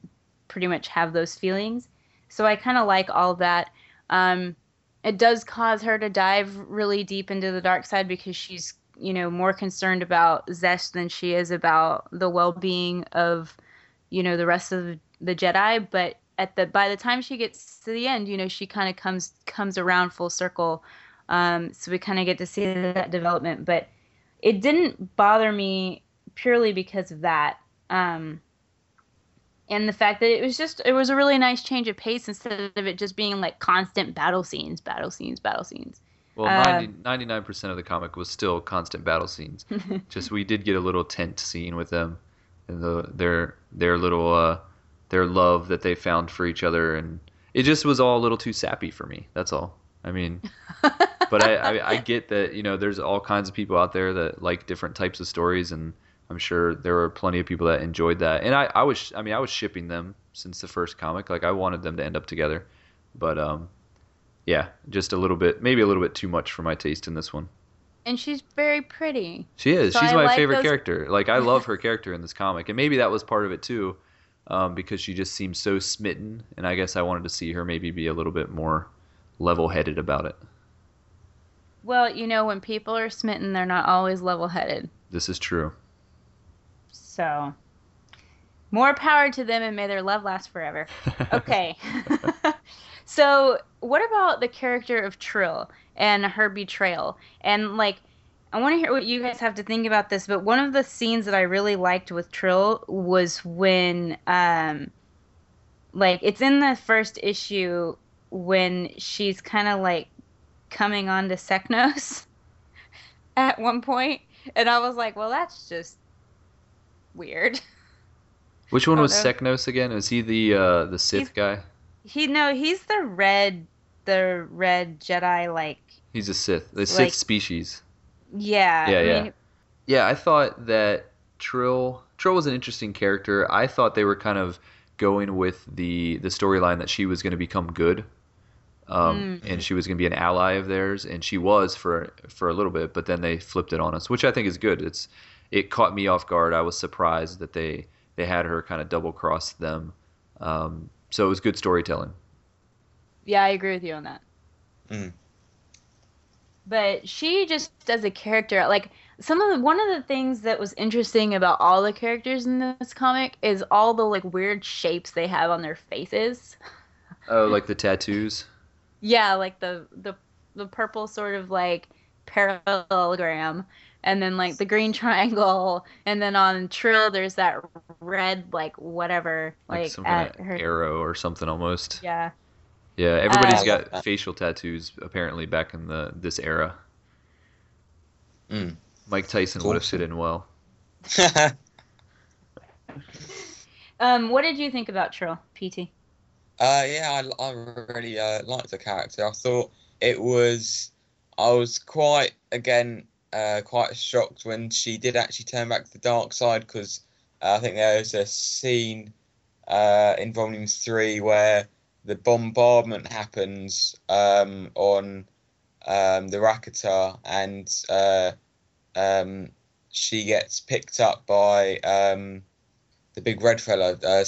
pretty much have those feelings. So i kind of like all that. Um, it does cause her to dive really deep into the dark side because she's you know more concerned about Xesh than she is about the well-being of you know the rest of the Jedi, but at the by the time she gets to the end, you know she kind of comes comes around full circle. Um, so we kind of get to see that development, but it didn't bother me purely because of that. Um, and the fact that it was just it was a really nice change of pace instead of it just being like constant battle scenes battle scenes battle scenes well um, 99% of the comic was still constant battle scenes just we did get a little tent scene with them and the their their little uh, their love that they found for each other, and it just was all a little too sappy for me. That's all. I mean, but I, I, I get that you know there's all kinds of people out there that like different types of stories, and I'm sure there were plenty of people that enjoyed that. And I, I was I mean I was shipping them since the first comic. Like I wanted them to end up together, but um, yeah, just a little bit maybe a little bit too much for my taste in this one and she's very pretty. She is. So she's I my like favorite those... character. Like I love her character in this comic, and maybe that was part of it too, um, because she just seems so smitten. And I guess I wanted to see her maybe be a little bit more level-headed about it. Well, you know, when people are smitten, they're not always level-headed. This is true. So, more power to them, and may their love last forever. Okay. so, what about the character of Trill? And her betrayal. And like I want to hear what you guys have to think about this, but one of the scenes that I really liked with Trill was when um like it's in the first issue when she's kind of like coming on to Seknos at one point, and I was like, well, that's just weird. Which one was no. Seknos again? Was he the uh, the Sith He's- guy? He no, he's the red, the red Jedi. Like, He's a Sith, the Sith Like- species. yeah, Yeah, I yeah. mean, Yeah, I thought that Trill Trill was an interesting character. I thought they were kind of going with the the storyline that she was going to become good, um, and she was going to be an ally of theirs, and she was for for a little bit, but then they flipped it on us, which I think is good. It's it caught me off guard. I was surprised that they they had her kind of double cross them. Um, so it was good storytelling. Yeah, I agree with you on that. Mm. But she just as a character, like some of the one of the things that was interesting about all the characters in this comic is all the like weird shapes they have on their faces. Oh, like the tattoos. Yeah, like the the the purple sort of like parallelogram and then like the green triangle and then on Trill there's that red like whatever Like, like, some kind of her arrow or something almost. yeah. Yeah, everybody's Uh, got facial tattoos apparently back in the this era. Mm. Mike Tyson would have fit in well. Um what did you think about Trill, PT? Uh, yeah, I, I really uh, liked the character. I thought it was. I was quite again uh, quite shocked when she did actually turn back to the dark side because uh, I think there was a scene uh, in volume three where the bombardment happens um, on um, the Rakata and uh, um, she gets picked up by um, the big red fella. Uh,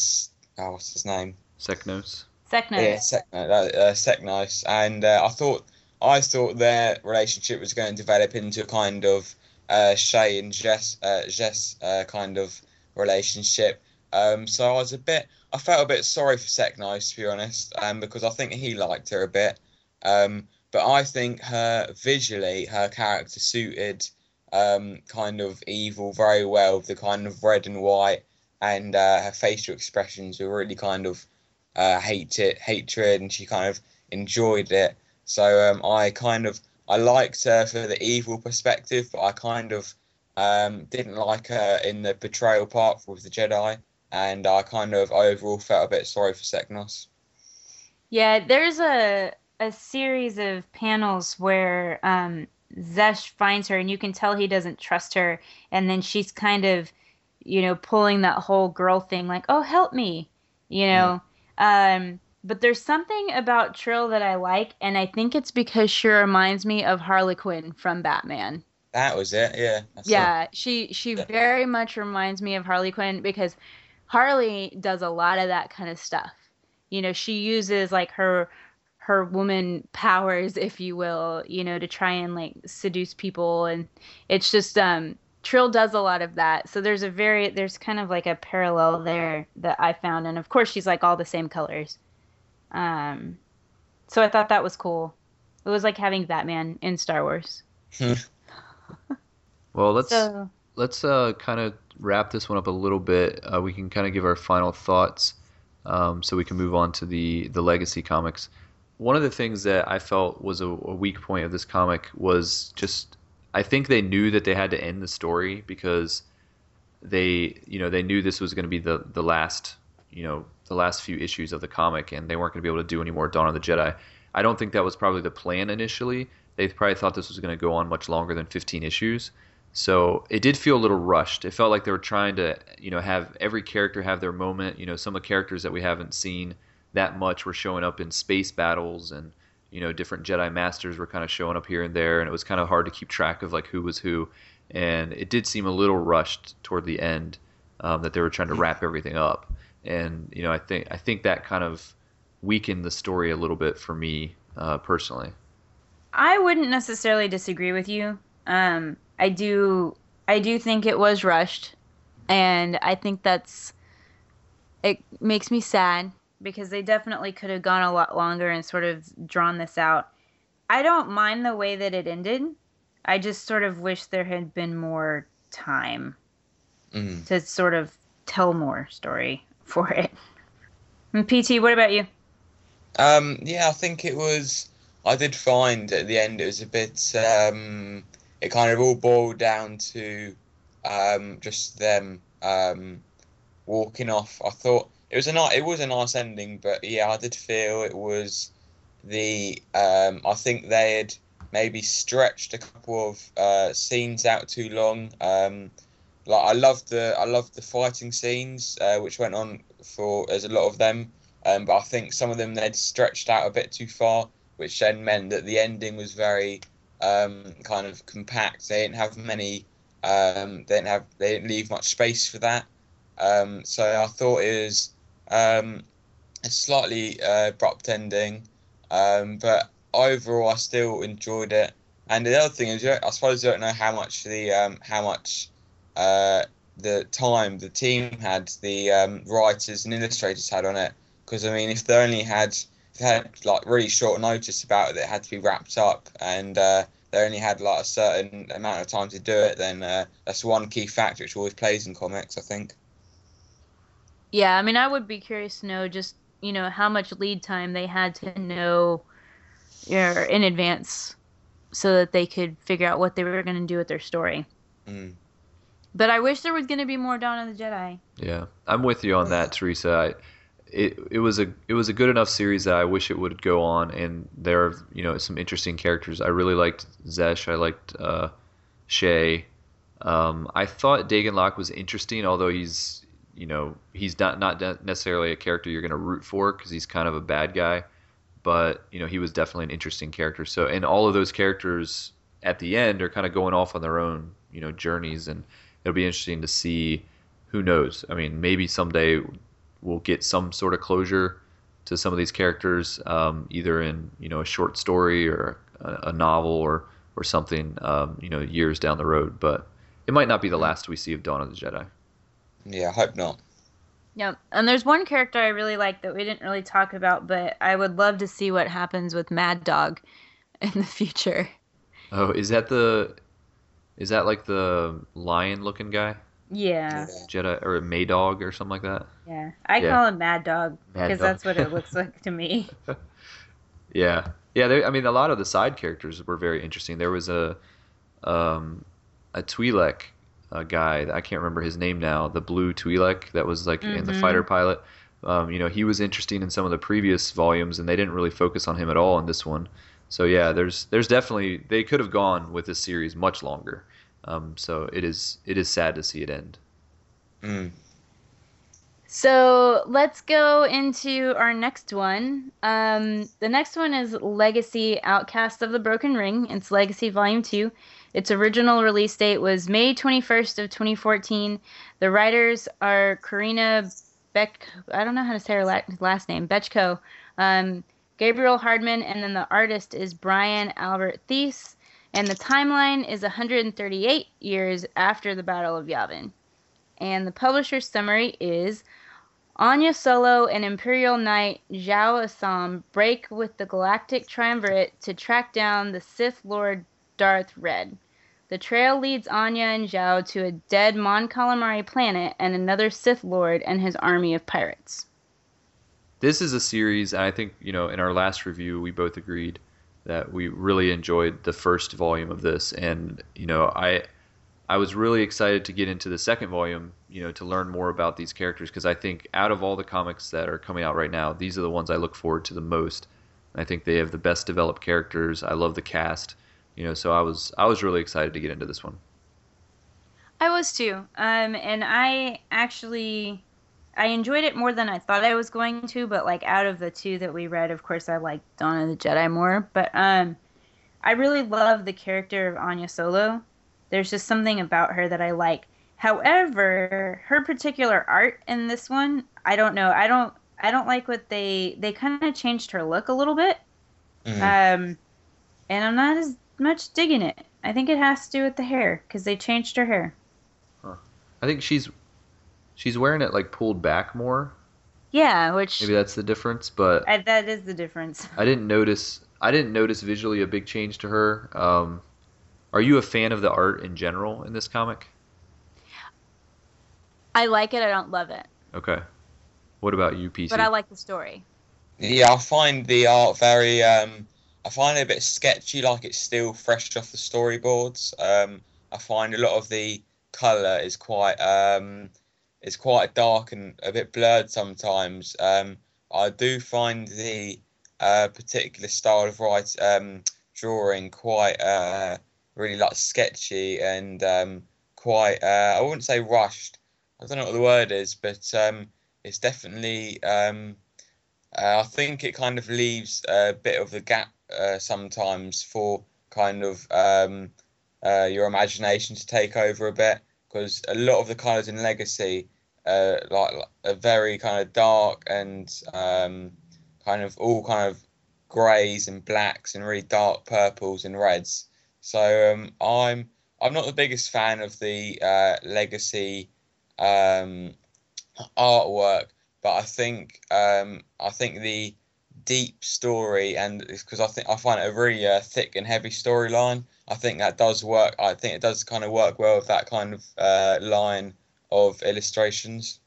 oh, what's his name? Seknos. Seknos. Yeah, Sekno, uh, uh, Seknos, and uh, I thought I thought their relationship was going to develop into a kind of uh, Shae and Jess, uh, Jess uh, kind of relationship. Um, so I was a bit, I felt a bit sorry for Seknos to be honest, um, because I think he liked her a bit. Um, but I think her visually, her character suited um, kind of evil very well. The kind of red and white, and uh, her facial expressions were really kind of uh, hate it, hatred, and she kind of enjoyed it. So um, I kind of I liked her for the evil perspective, but I kind of um, didn't like her in the betrayal part with the Jedi, and I kind of overall felt a bit sorry for Seknos. Yeah, there's a a series of panels where um, Xesh finds her, and you can tell he doesn't trust her, and then she's kind of, you know, pulling that whole girl thing, like, "Oh, help me," you know. Um, but there's something about Trill that I like, and I think it's because she reminds me of Harley Quinn from Batman. That was it, yeah. Yeah, she she Yeah. very much reminds me of Harley Quinn because Harley does a lot of that kind of stuff. You know, she uses like her her woman powers, if you will, you know, to try and like seduce people and it's just um Trill does a lot of that. So there's a very there's kind of like a parallel there that I found and of course she's like all the same colors. Um so I thought that was cool. It was like having Batman in Star Wars. Well, let's So let's uh, kind of wrap this one up a little bit. Uh, we can kind of give our final thoughts, um, so we can move on to the the legacy comics. One of the things that I felt was a, a weak point of this comic was just I think they knew that they had to end the story because they you know they knew this was going to be the the last you know the last few issues of the comic and they weren't going to be able to do any more Dawn of the Jedi. I don't think that was probably the plan initially. They probably thought this was going to go on much longer than 15 issues. So it did feel a little rushed. It felt like they were trying to, you know, have every character have their moment. You know, some of the characters that we haven't seen that much were showing up in space battles, and you know, different Jedi masters were kind of showing up here and there, and it was kind of hard to keep track of like who was who. And it did seem a little rushed toward the end um, that they were trying to wrap everything up. And you know, I think I think that kind of weakened the story a little bit for me uh, personally. I wouldn't necessarily disagree with you. Um, I do, I do think it was rushed, and I think that's it makes me sad because they definitely could have gone a lot longer and sort of drawn this out. I don't mind the way that it ended. I just sort of wish there had been more time Mm. to sort of tell more story for it. And PT, what about you? Um, yeah, I think it was. I did find at the end it was a bit. Um, it kind of all boiled down to um, just them um, walking off. I thought it was a nice. It was a nice ending, but yeah, I did feel it was the. Um, I think they had maybe stretched a couple of uh, scenes out too long. Um, like I loved the I loved the fighting scenes, uh, which went on for as a lot of them. Um, but I think some of them they'd stretched out a bit too far, which then meant that the ending was very um, kind of compact. They didn't have many. Um, they didn't have. They didn't leave much space for that. Um, so I thought it was um, a slightly uh, abrupt ending, um, but overall I still enjoyed it. And the other thing is, I suppose I don't know how much the um, how much uh, the time the team had, the um, writers and illustrators had on it. Because I mean, if they only had had like really short notice about it, it had to be wrapped up, and uh, they only had like a certain amount of time to do it, then uh, that's one key factor which always plays in comics, I think. Yeah, I mean, I would be curious to know just you know how much lead time they had to know, or in advance, so that they could figure out what they were going to do with their story. Mm. But I wish there was going to be more Dawn of the Jedi. Yeah, I'm with you on that, Teresa. I, it it was a it was a good enough series that I wish it would go on, and there are you know some interesting characters. I really liked Xesh. I liked uh, Shae. Um, I thought Daegen Lok was interesting, although he's you know he's not not necessarily a character you're going to root for because he's kind of a bad guy. But you know he was definitely an interesting character. So and all of those characters at the end are kind of going off on their own you know journeys and it'll be interesting to see. Who knows? I mean, maybe someday we'll get some sort of closure to some of these characters, um, either in you know a short story or a, a novel or or something, um, you know, years down the road. But it might not be the last we see of Dawn of the Jedi. Yeah, I hope not. Yeah, and there's one character I really like that we didn't really talk about, but I would love to see what happens with Mad Dog in the future. Oh, is that the is that like the lion looking guy? Yeah. Jedi or a Maydog or something like that? Yeah. I Yeah. call him Mad Dog because that's what it looks like to me. Yeah, yeah. They, I mean, a lot of the side characters were very interesting. There was a um, a Twi'lek uh, guy. I can't remember his name now. The blue Twi'lek that was like in the fighter pilot. Um, you know, he was interesting in some of the previous volumes, and they didn't really focus on him at all in this one. So yeah, there's there's definitely they could have gone with this series much longer. Um, so it is it is sad to see it end. Mm. So let's go into our next one. Um, the next one is Legacy Outcast of the Broken Ring. It's Legacy Volume 2. Its original release date was May 21st of 2014. The writers are Corinna Beck, I don't know how to say her la- last name, Bechko, um, Gabriel Hardman, and then the artist is Brian Albert Thies. And the timeline is 138 years after the Battle of Yavin. And the publisher's summary is Ania Solo and Imperial Knight Jao Assam break with the Galactic Triumvirate to track down the Sith Lord Darth Wredd. The trail leads Ania and Zhao to a dead Mon Calamari planet and another Sith Lord and his army of pirates. this is a series and i think you know in our last review we both agreed that we really enjoyed the first volume of this. And you know i i was really excited to get into the second volume you know to learn more about these characters because i think out of all the comics that are coming out right now these are the ones i look forward to the most. I think they have the best developed characters. I love the cast you know so i was i was really excited to get into this one. I was too. Um, and I actually I enjoyed it more than I thought I was going to, but like out of the two that we read, of course I like Dawn of the Jedi more. But um I really love the character of Ania Solo. There's just something about her that I like. However, her particular art in this one, I don't know. I don't I don't like what they they kind of changed her look a little bit. Mm. Um and I'm not as much digging it. I think it has to do with the hair cuz they changed her hair. i think she's she's wearing it like pulled back more Yeah, which maybe that's the difference but I, that is the difference. I didn't notice. I didn't notice visually a big change to her. Um, are you a fan of the art in general in this comic? I like it. I don't love it, Okay. What about you, PT? but I like the story. Yeah, I find the art very. Um, I find it a bit sketchy, like it's still fresh off the storyboards. Um, I find a lot of the color is quite um, is quite dark and a bit blurred sometimes. Um, I do find the uh, particular style of write um, drawing quite uh, really like sketchy and um, quite uh, I wouldn't say rushed. I don't know what the word is, but um, it's definitely. Um, uh, I think it kind of leaves a bit of a gap uh, sometimes for kind of um, uh, your imagination to take over a bit because a lot of the colours in Legacy uh, like a very kind of dark and um, kind of all kind of greys and blacks and really dark purples and reds. So um, I'm I'm not the biggest fan of the uh, Legacy um, artwork, but I think um, I think the deep story and because I think I find it a really uh, thick and heavy storyline. I think that does work. I think it does kind of work well with that kind of uh, line of illustrations.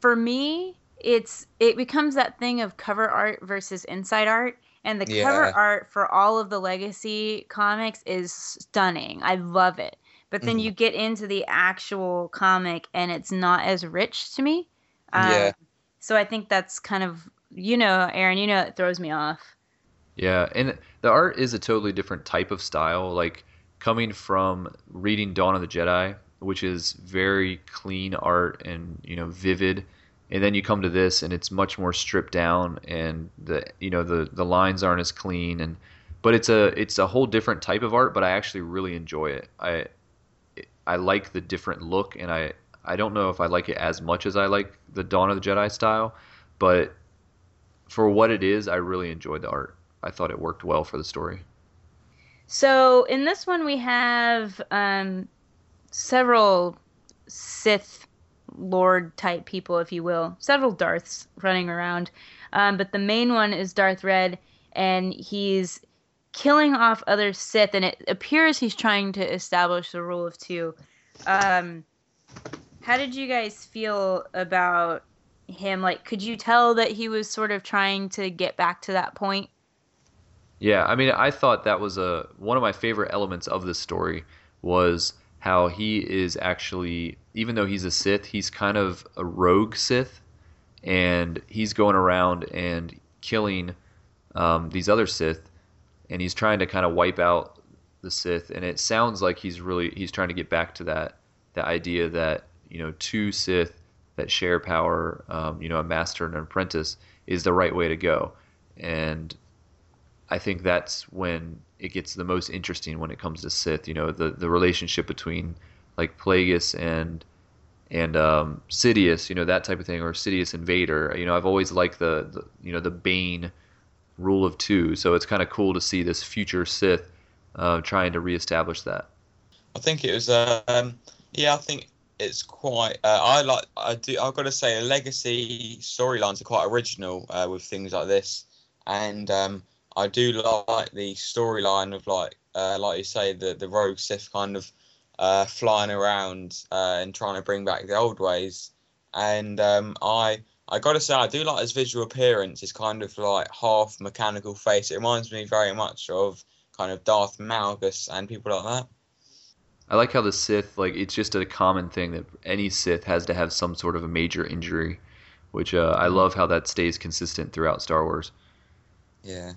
For me, it's it becomes that thing of cover art versus inside art. And the Yeah. cover art for all of the legacy comics is stunning. I love it. But then Mhm. you get into the actual comic and it's not as rich to me. Um, Yeah. So I think that's kind of, you know, Aaron, you know, it throws me off. Yeah, and the art is a totally different type of style. Like coming from reading Dawn of the Jedi, which is very clean art and you know vivid, and then you come to this and it's much more stripped down and the you know the the lines aren't as clean and but it's a it's a whole different type of art. But I actually really enjoy it. I I like the different look and I I don't know if I like it as much as I like the Dawn of the Jedi style, but for what it is, I really enjoyed the art. I thought it worked well for the story. So in this one, we have um, several Sith Lord type people, if you will, several Darths running around. Um, but the main one is Darth Wredd, and he's killing off other Sith, and it appears he's trying to establish the rule of two. Um, how did you guys feel about him? Like, could you tell that he was sort of trying to get back to that point? Yeah, I mean, I thought that was a one of my favorite elements of this story was how he is actually, even though he's a Sith, he's kind of a rogue Sith, and he's going around and killing um, these other Sith, and he's trying to kind of wipe out the Sith, and it sounds like he's really he's trying to get back to that that idea that you know two Sith that share power, um, you know, a master and an apprentice is the right way to go, and I think that's when it gets the most interesting when it comes to Sith. You know, the the relationship between like Plagueis and and um, Sidious, you know, that type of thing, or Sidious and Vader. You know, I've always liked the, the you know the Bane rule of two, so it's kind of cool to see this future Sith uh, trying to reestablish that. I think it was. Um, yeah, I think it's quite. Uh, I like. I do. I've got to say, legacy storylines are quite original uh, with things like this, and um, I do like the storyline of like, uh, like you say, the the rogue Sith kind of uh, flying around uh, and trying to bring back the old ways. And um, I I got to say, I do like his visual appearance. It's kind of like half mechanical face. It reminds me very much of kind of Darth Malgus and people like that. I like how the Sith, like, it's just a common thing that any Sith has to have some sort of a major injury, which uh, I love how that stays consistent throughout Star Wars. Yeah.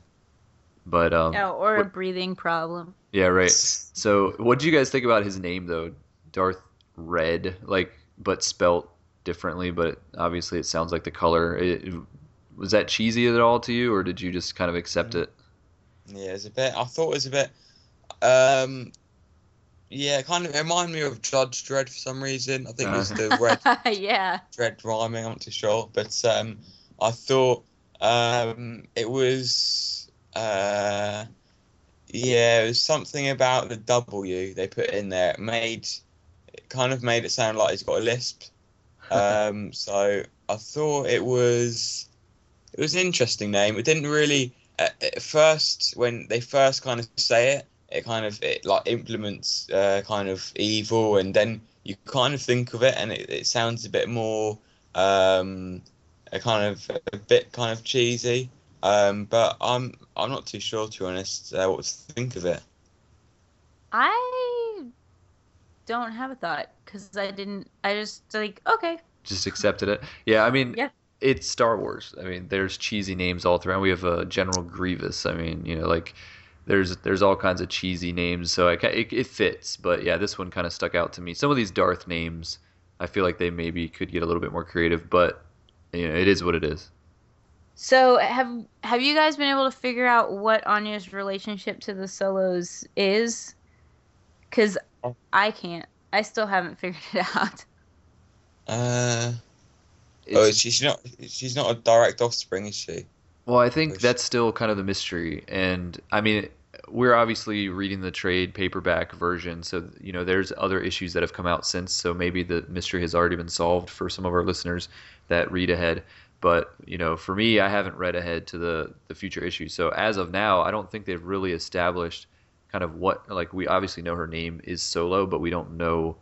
But um, Oh, or a breathing problem. yeah, right. So, what do you guys think about his name though, Darth Wredd? Like, but spelt differently. But obviously, it sounds like the color. It, was that cheesy at all to you, or did you just kind of accept it? Yeah, it's a bit. I thought it was a bit. Um, yeah, kind of it reminded me of Judge Dredd for some reason. I think it was the red yeah. Dread rhyming. I'm not too sure, but um, I thought um, it was. Uh, yeah, it was something about the W they put in there. It made it kind of made it sound like he's got a lisp. Um, so I thought it was it was an interesting name. It didn't really at, at first when they first kind of say it, it kind of it like implements uh, kind of evil, and then you kind of think of it, and it, it sounds a bit more um, are kind of a bit kind of cheesy. Um, but I'm I'm not too sure to be honest uh, what to think of it. I don't have a thought because I didn't. I just like okay. Just accepted it. Yeah, I mean, Yeah. it's Star Wars. I mean, there's cheesy names all throughout. We have uh, General Grievous. I mean, you know, like there's there's all kinds of cheesy names, so I, it, it fits. But yeah, this one kind of stuck out to me. Some of these Darth names, I feel like they maybe could get a little bit more creative, but you know, it is what it is. So have have you guys been able to figure out what Ania's relationship to the Solos is? Because I can't. I still haven't figured it out. Uh, oh, she's not she's not a direct offspring, is she? Well, I think that's still kind of the mystery, and I mean, we're obviously reading the trade paperback version, so you know there's other issues that have come out since, so maybe the mystery has already been solved for some of our listeners that read ahead. But you know, for me, I haven't read ahead to the the future issues, so as of now, I don't think they've really established kind of what like we obviously know her name is Solo, but we don't know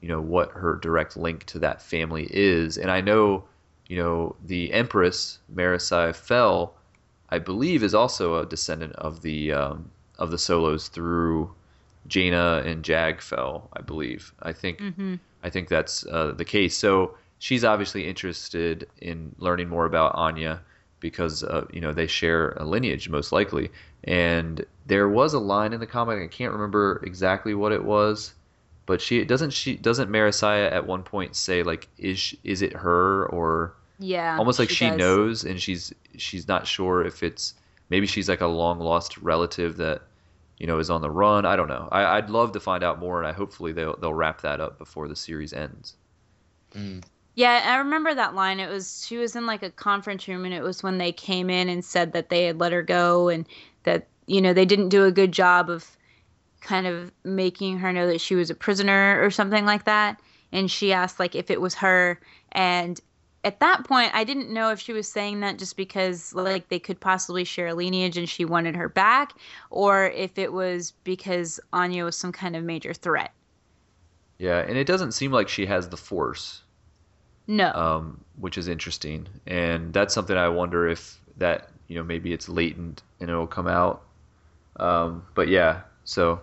you know what her direct link to that family is, and I know you know, the Empress Marasiah Fel, I believe, is also a descendant of the um, of the Solos through Jaina and Jag Fel. I believe. I think Mm-hmm. I think that's uh, the case. So she's obviously interested in learning more about Ania because uh, you know they share a lineage most likely. And there was a line in the comic I can't remember exactly what it was, but she doesn't she doesn't Marasiah at one point say like is sh- is it her or Yeah. almost like she, does. knows and she's she's not sure if it's maybe she's like a long lost relative that you know is on the run. I don't know. I, I'd love to find out more, and I hopefully they'll they'll wrap that up before the series ends. Mm. Yeah, I remember that line. It was she was in like a conference room, and it was when they came in and said that they had let her go, and that you know they didn't do a good job of kind of making her know that she was a prisoner or something like that. And she asked like if it was her, and at that point, I didn't know if she was saying that just because like they could possibly share a lineage and she wanted her back, or if it was because Ania was some kind of major threat. Yeah, and it doesn't seem like she has the force, No. um, which is interesting, and that's something I wonder if that you know maybe it's latent and it'll come out. Um, but yeah, so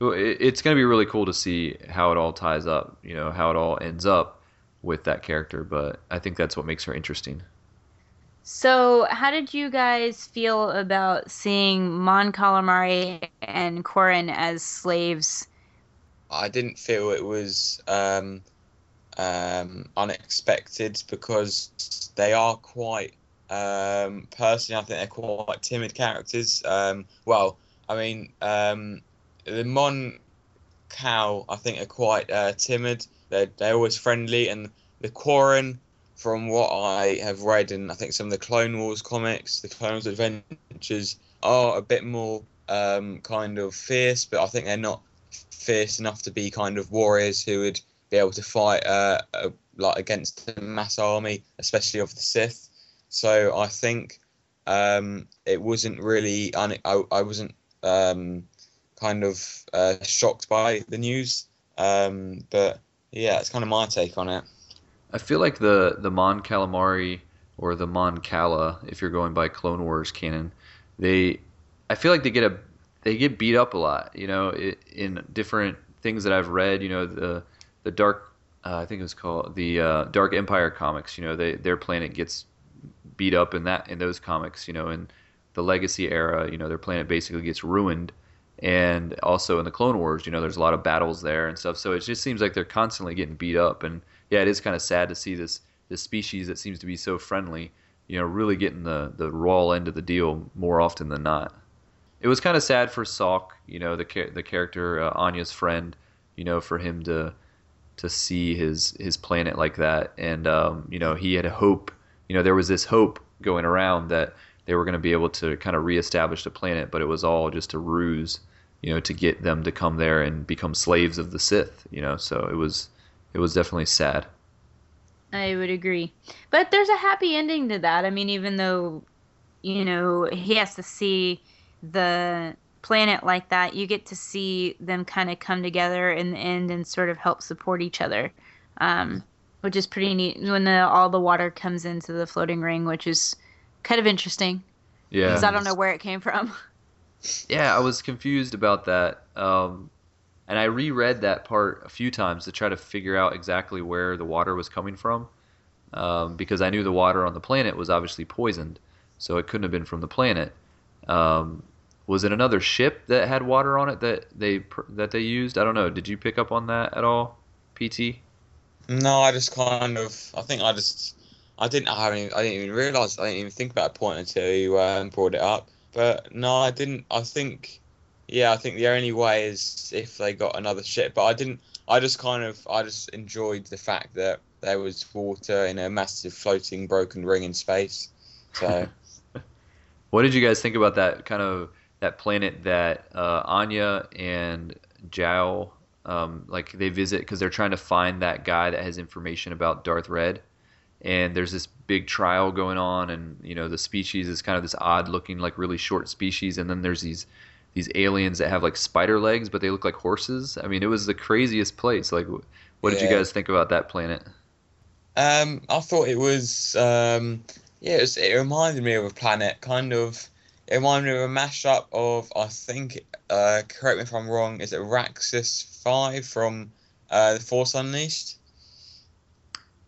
it, it's going to be really cool to see how it all ties up. You know how it all ends up with that character, but I think that's what makes her interesting. So, how did you guys feel about seeing Mon Calamari and Quarren as slaves? I didn't feel it was um, um, unexpected because they are quite. Um, personally, I think they're quite timid characters. Um, well, I mean, um, the Mon Cal, I think, are quite uh, timid. They're, they're always friendly, and the Quarren, from what I have read in, I think some of the Clone Wars comics, the Clone Wars Adventures, are a bit more um, kind of fierce, but I think they're not fierce enough to be kind of warriors who would be able to fight uh, uh, like against a mass army, especially of the Sith. So I think um, it wasn't really. I, I wasn't um, kind of uh, shocked by the news, um, but yeah, it's kind of my take on it. I feel like the the Mon Calamari or the Mon Cala, if you're going by Clone Wars canon, they I feel like they get a they get beat up a lot. You know, in different things that I've read. You know, the the Dark uh, I think it was called the uh, Dark Empire comics. You know, they their planet gets beat up in that in those comics. You know, in the Legacy era, you know, their planet basically gets ruined. And also in the Clone Wars, you know, there's a lot of battles there and stuff. So it just seems like they're constantly getting beat up. And yeah, it is kind of sad to see this this species that seems to be so friendly, you know, really getting the the raw end of the deal more often than not. It was kind of sad for Sauk, you know, the the character uh, Ania's friend, you know, for him to to see his his planet like that, and um, you know, he had a hope, you know, there was this hope going around that they were going to be able to kind of reestablish the planet, but it was all just a ruse, you know, to get them to come there and become slaves of the Sith, you know. So it was it was definitely sad. I would agree. But there's a happy ending to that. I mean, even though, you know, he has to see the planet like that, you get to see them kind of come together in the end and sort of help support each other. Um, which is pretty neat. When the, all the water comes into the floating ring, which is kind of interesting Yeah. because I don't know where it came from. Yeah, I was confused about that. Um, and I reread that part a few times to try to figure out exactly where the water was coming from. Um, because I knew the water on the planet was obviously poisoned, so it couldn't have been from the planet. Um, was it another ship that had water on it that they that they used? I don't know. Did you pick up on that at all, PT? No, I just kind of. I think I just. I didn't. I haven't. I didn't even realize. I didn't even think about a point until you um, brought it up. But no, I didn't. I think. Yeah, I think the only way is if they got another ship. But I didn't. I just kind of. I just enjoyed the fact that there was water in a massive floating broken ring in space. So What did you guys think about that kind of that planet that uh, Ania and Jao um, like they visit because they're trying to find that guy that has information about Darth Wredd, and there's this big trial going on, and you know the species is kind of this odd looking like really short species, and then there's these these aliens that have like spider legs, but they look like horses. I mean, it was the craziest place. Like, what did you guys think about that planet? Um, I thought it was, um, yeah, it, was, it reminded me of a planet, kind of. It reminded me of a mashup of, I think, uh, correct me if I'm wrong, is it Raxus 5 from uh, The Force Unleashed?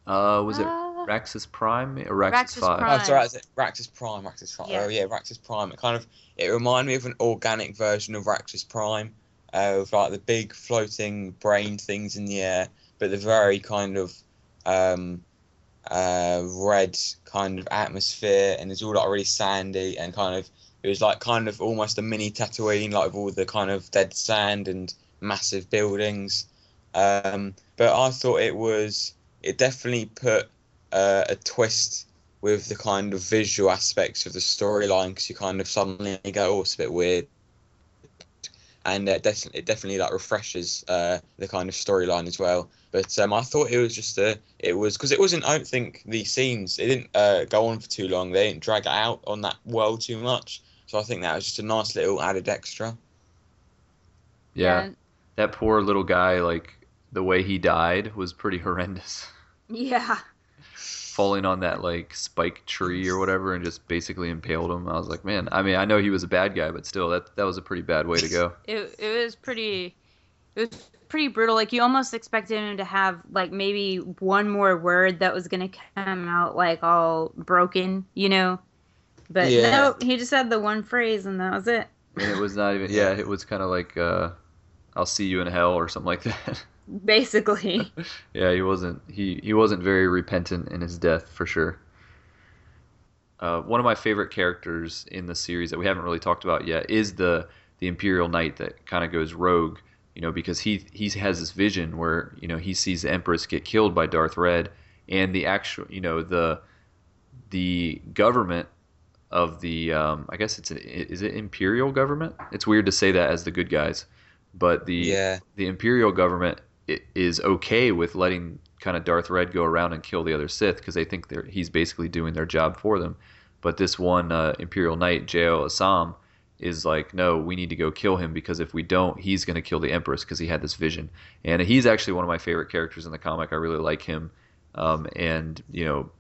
Uh, was it Uh, Raxus Prime or Raxus, Raxus Five? Prime. Oh, sorry, is it Raxus Prime, Raxus 5. Yeah. Oh, yeah, Raxus Prime. It kind of, it reminded me of an organic version of Raxus Prime, uh, with like the big floating brain things in the air, but the very kind of, um, uh, red kind of atmosphere, and it's all like really sandy and kind of it was like kind of almost a mini Tatooine, like with all the kind of dead sand and massive buildings. Um, but I thought it was it definitely put uh, a twist with the kind of visual aspects of the storyline because you kind of suddenly go, oh, it's a bit weird. And it definitely, it definitely like refreshes uh, the kind of storyline as well. But um, I thought it was just a, it was because it wasn't. I don't think the scenes it didn't uh, go on for too long. They didn't drag it out on that world too much. So I think that was just a nice little added extra. yeah. that poor little guy like the way he died was pretty horrendous Yeah. falling on that like spike tree or whatever and just basically impaled him i was like man i mean i know he was a bad guy but still that that was a pretty bad way to go It it was pretty it was pretty brutal. Like you almost expected him to have like maybe one more word that was gonna come out like all broken, you know. But Yeah. no, he just had the one phrase and that was it. and it was not even yeah it was kind of like uh i'll see you in hell or something like that Basically. yeah he wasn't he he wasn't very repentant in his death for sure uh, one of my favorite characters in the series that we haven't really talked about yet is the the imperial knight that kind of goes rogue you know because he he has this vision where you know he sees the empress get killed by Darth Wredd and the actual you know the the government of the um, i guess it's a, is it imperial government it's weird to say that as the good guys but the Yeah. the imperial government is okay with letting kind of Darth Wredd go around and kill the other Sith because they think they're he's basically doing their job for them. But this one uh, Imperial Knight, Jao Assam, is like, no, we need to go kill him because if we don't, he's going to kill the Empress because he had this vision. And he's actually one of my favorite characters in the comic. I really like him. Um, and you know,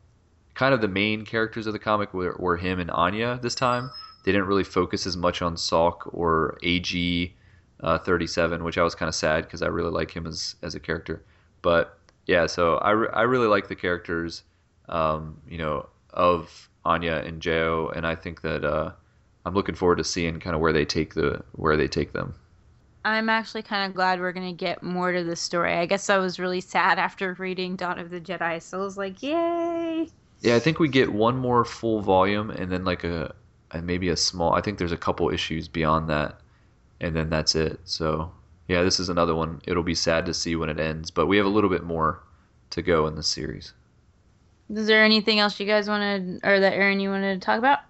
kind of the main characters of the comic were, were him and Ania this time. They didn't really focus as much on Sauk or AG uh, 37, which I was kind of sad because I really like him as as a character. But yeah, so I, re- I really like the characters, um, you know, of Ania and Jao, and I think that uh, I'm looking forward to seeing kind of where they take the where they take them. I'm actually kind of glad we're gonna get more to the story. I guess I was really sad after reading Dawn of the Jedi, so I was like, yay! Yeah, I think we get one more full volume, and then like a and maybe a small. I think there's a couple issues beyond that, and then that's it. So yeah, this is another one. It'll be sad to see when it ends, but we have a little bit more to go in the series. Is there anything else you guys wanted, or that Aaron you wanted to talk about?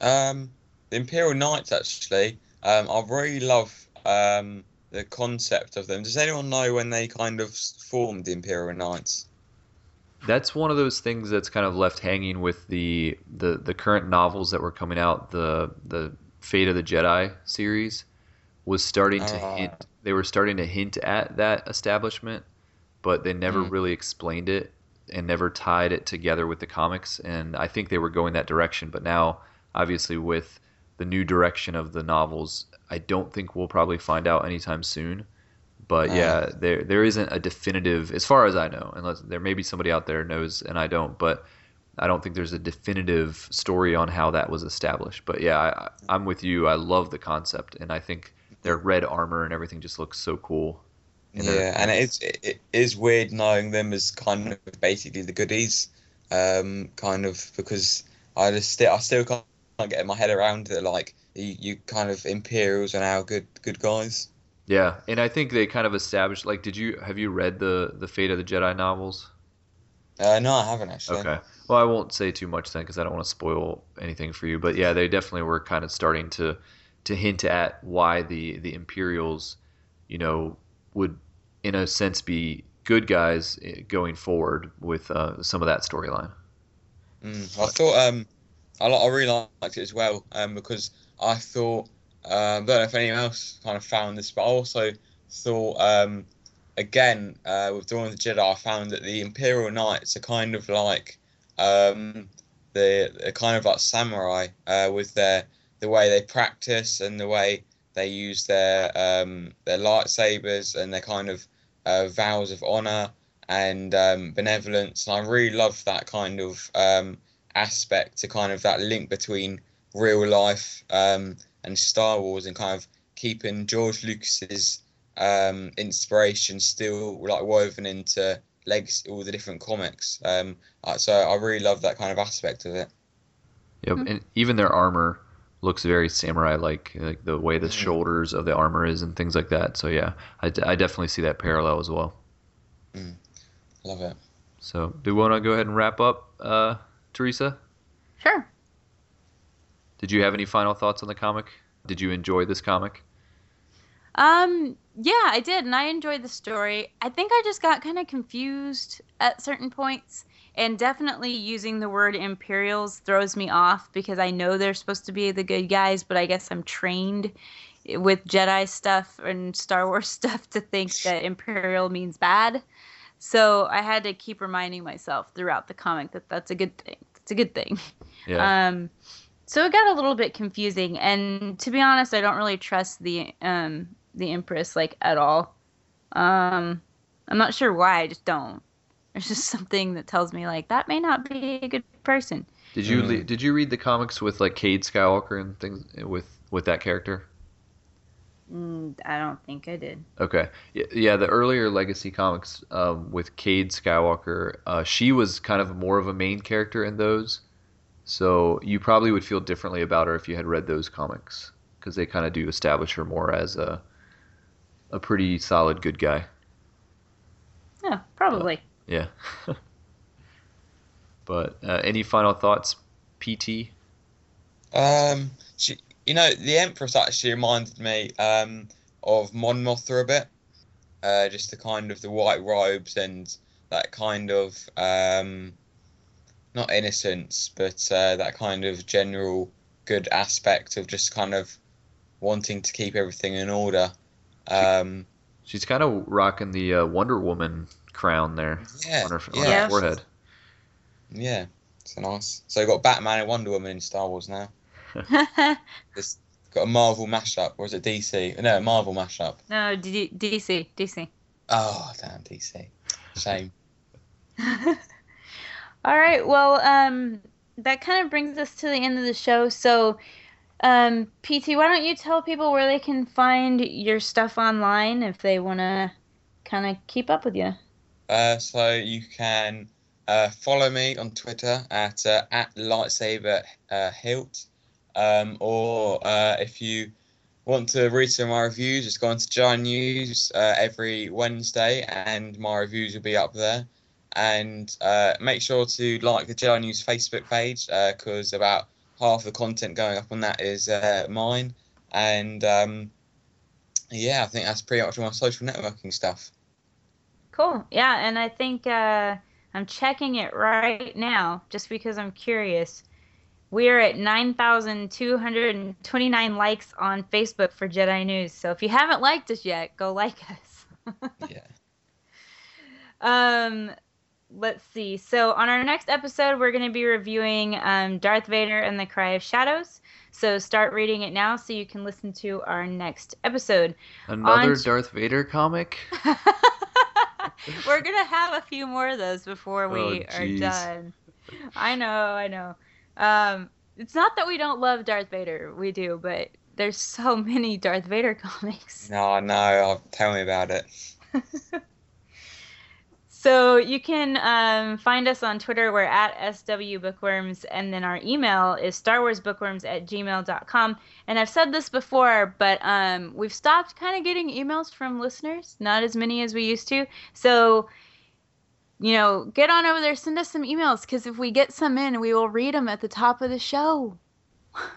Um, the Imperial Knights actually. Um, I really love um the concept of them. Does anyone know when they kind of formed the Imperial Knights? That's one of those things that's kind of left hanging with the the, the current novels that were coming out. The the Fate of the Jedi series was starting to Ah. hint. They were starting to hint at that establishment, but they never Hmm. really explained it. and never tied it together with the comics. And I think they were going that direction. But now, obviously, with the new direction of the novels, I don't think we'll probably find out anytime soon. But yeah, there there isn't a definitive, as far as I know, unless there may be somebody out there knows and I don't. But I don't think there's a definitive story on how that was established. But yeah, I, I'm with you. I love the concept, and I think their red armor and everything just looks so cool. And Yeah, and it is it is weird knowing them as kind of basically the goodies, um, kind of because I just still I still can't get my head around that like you, you kind of Imperials are now good good guys. Yeah, and I think they kind of established. Like, did you have you read the the Fate of the Jedi novels? Uh, no, I haven't actually. Okay. Well, I won't say too much then because I don't want to spoil anything for you. But yeah, they definitely were kind of starting to to hint at why the the Imperials, you know, would in a sense be good guys eh, going forward with uh, some of that storyline. Mm, I thought um, I, I really liked it as well um, because I thought um, I don't know if anyone else kind of found this, but I also thought um, again uh, with Dawn of the Jedi, I found that the Imperial Knights are kind of like um, the they're kind of like samurai uh, with their the way they practice and the way they use their um, their lightsabers and their kind of uh, vows of honor and um, benevolence. And I really love that kind of um, aspect to kind of that link between real life um, and Star Wars and kind of keeping George Lucas's um, inspiration still like woven into legs all the different comics. Um, uh, so I really love that kind of aspect of it. Yep, and even their armor looks very samurai-like, like the way the Mhm. shoulders of the armor is and things like that. So yeah, I, d- I definitely see that parallel as well. Love it. So do we want to go ahead and wrap up, uh, Teresa? Sure. Did you have any final thoughts on the comic? Did you enjoy this comic? Um, yeah, I did, and I enjoyed the story. I think I just got kind of confused at certain points, and definitely using the word Imperials throws me off because I know they're supposed to be the good guys, but I guess I'm trained with Jedi stuff and Star Wars stuff to think that Imperial means bad. So I had to keep reminding myself throughout the comic that that's a good thing. It's a good thing. Yeah. Um, so it got a little bit confusing, and to be honest, I don't really trust the um the Empress like at all. Um, I'm not sure why. I just don't. There's just something that tells me like that may not be a good person. did you Mm. le- did you read the comics with like Cade Skywalker and things with with that character? Mm, I don't think I did. Okay. Y- Yeah, the earlier Legacy comics um, with Cade Skywalker, uh, she was kind of more of a main character in those. So you probably would feel differently about her if you had read those comics because they kind of do establish her more as a a pretty solid good guy. Yeah, probably. Yeah. but uh, any final thoughts, PT? Um, she, you know, the Empress actually reminded me um, of Mon Mothma a bit. Uh, just the kind of the white robes and that kind of um, not innocence, but uh, that kind of general good aspect of just kind of wanting to keep everything in order. Um, She's kind of rocking the uh, Wonder Woman crown there yeah, on her, on yeah, her forehead. yeah, it's a nice. So you got Batman and Wonder Woman in Star Wars now. It's Got a Marvel mashup, or is it DC? No, a Marvel mashup. no, D- DC, DC. Oh, damn, DC. Shame. All right. Well, um, that kind of brings us to the end of the show. So, um, PT, why don't you tell people where they can find your stuff online if they want to kind of keep up with you? Uh, so you can uh, follow me on Twitter at uh, at lightsaber uh, hilt, um, or uh, if you want to read some of my reviews, just go on to Jedi News uh, every Wednesday, and my reviews will be up there. And uh, make sure to like the Jedi News Facebook page because about half the content going up on that is uh, mine. And um, yeah, I think that's pretty much all my social networking stuff. Cool. Yeah, and I think uh, I'm checking it right now just because I'm curious. We are at 9,229 likes on Facebook for Jedi News. So if you haven't liked us yet, go like us. Yeah. Um, let's see. So on our next episode, we're going to be reviewing um, Darth Vader and the Cry of Shadows. So start reading it now so you can listen to our next episode. Another On- Darth Vader comic? we're going to have a few more of those before we Oh, are done. I know, I know. Um, it's not that we don't love Darth Vader. We do, but there's so many Darth Vader comics. No, no, tell me about it. So you can um, find us on Twitter. We're at SWBookworms. And then our email is Star Wars Bookworms at gmail.com. And I've said this before, but um, we've stopped kind of getting emails from listeners, not as many as we used to. So, you know, get on over there, send us some emails, because if we get some in, we will read them at the top of the show,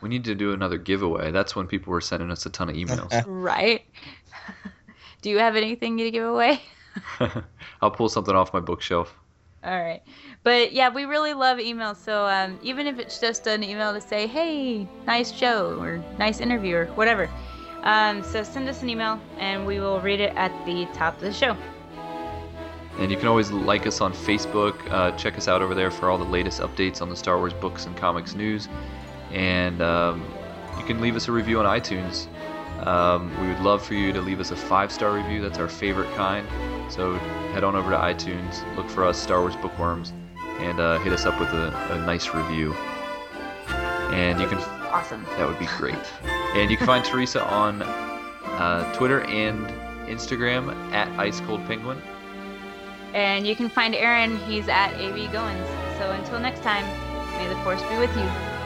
We need to do another giveaway. That's when people were sending us a ton of emails. right? Do you have anything to give away? I'll pull something off my bookshelf. All right. But yeah, we really love emails. So um, even if it's just an email to say, hey, nice show or nice interview or whatever. Um, so send us an email and we will read it at the top of the show. And you can always like us on Facebook. Uh, check us out over there for all the latest updates on the Star Wars books and comics news. And um, you can leave us a review on iTunes. Um, we would love for you to leave us a five star review. That's our favorite kind. So head on over to iTunes, look for us, Star Wars Bookworms, and uh, hit us up with a, a nice review. And you can Awesome. that would be great. And you can find Teresa on uh, Twitter and Instagram at Ice Cold Penguin. And you can find Aaron. He's at AV Goins. So until next time, may the force be with you.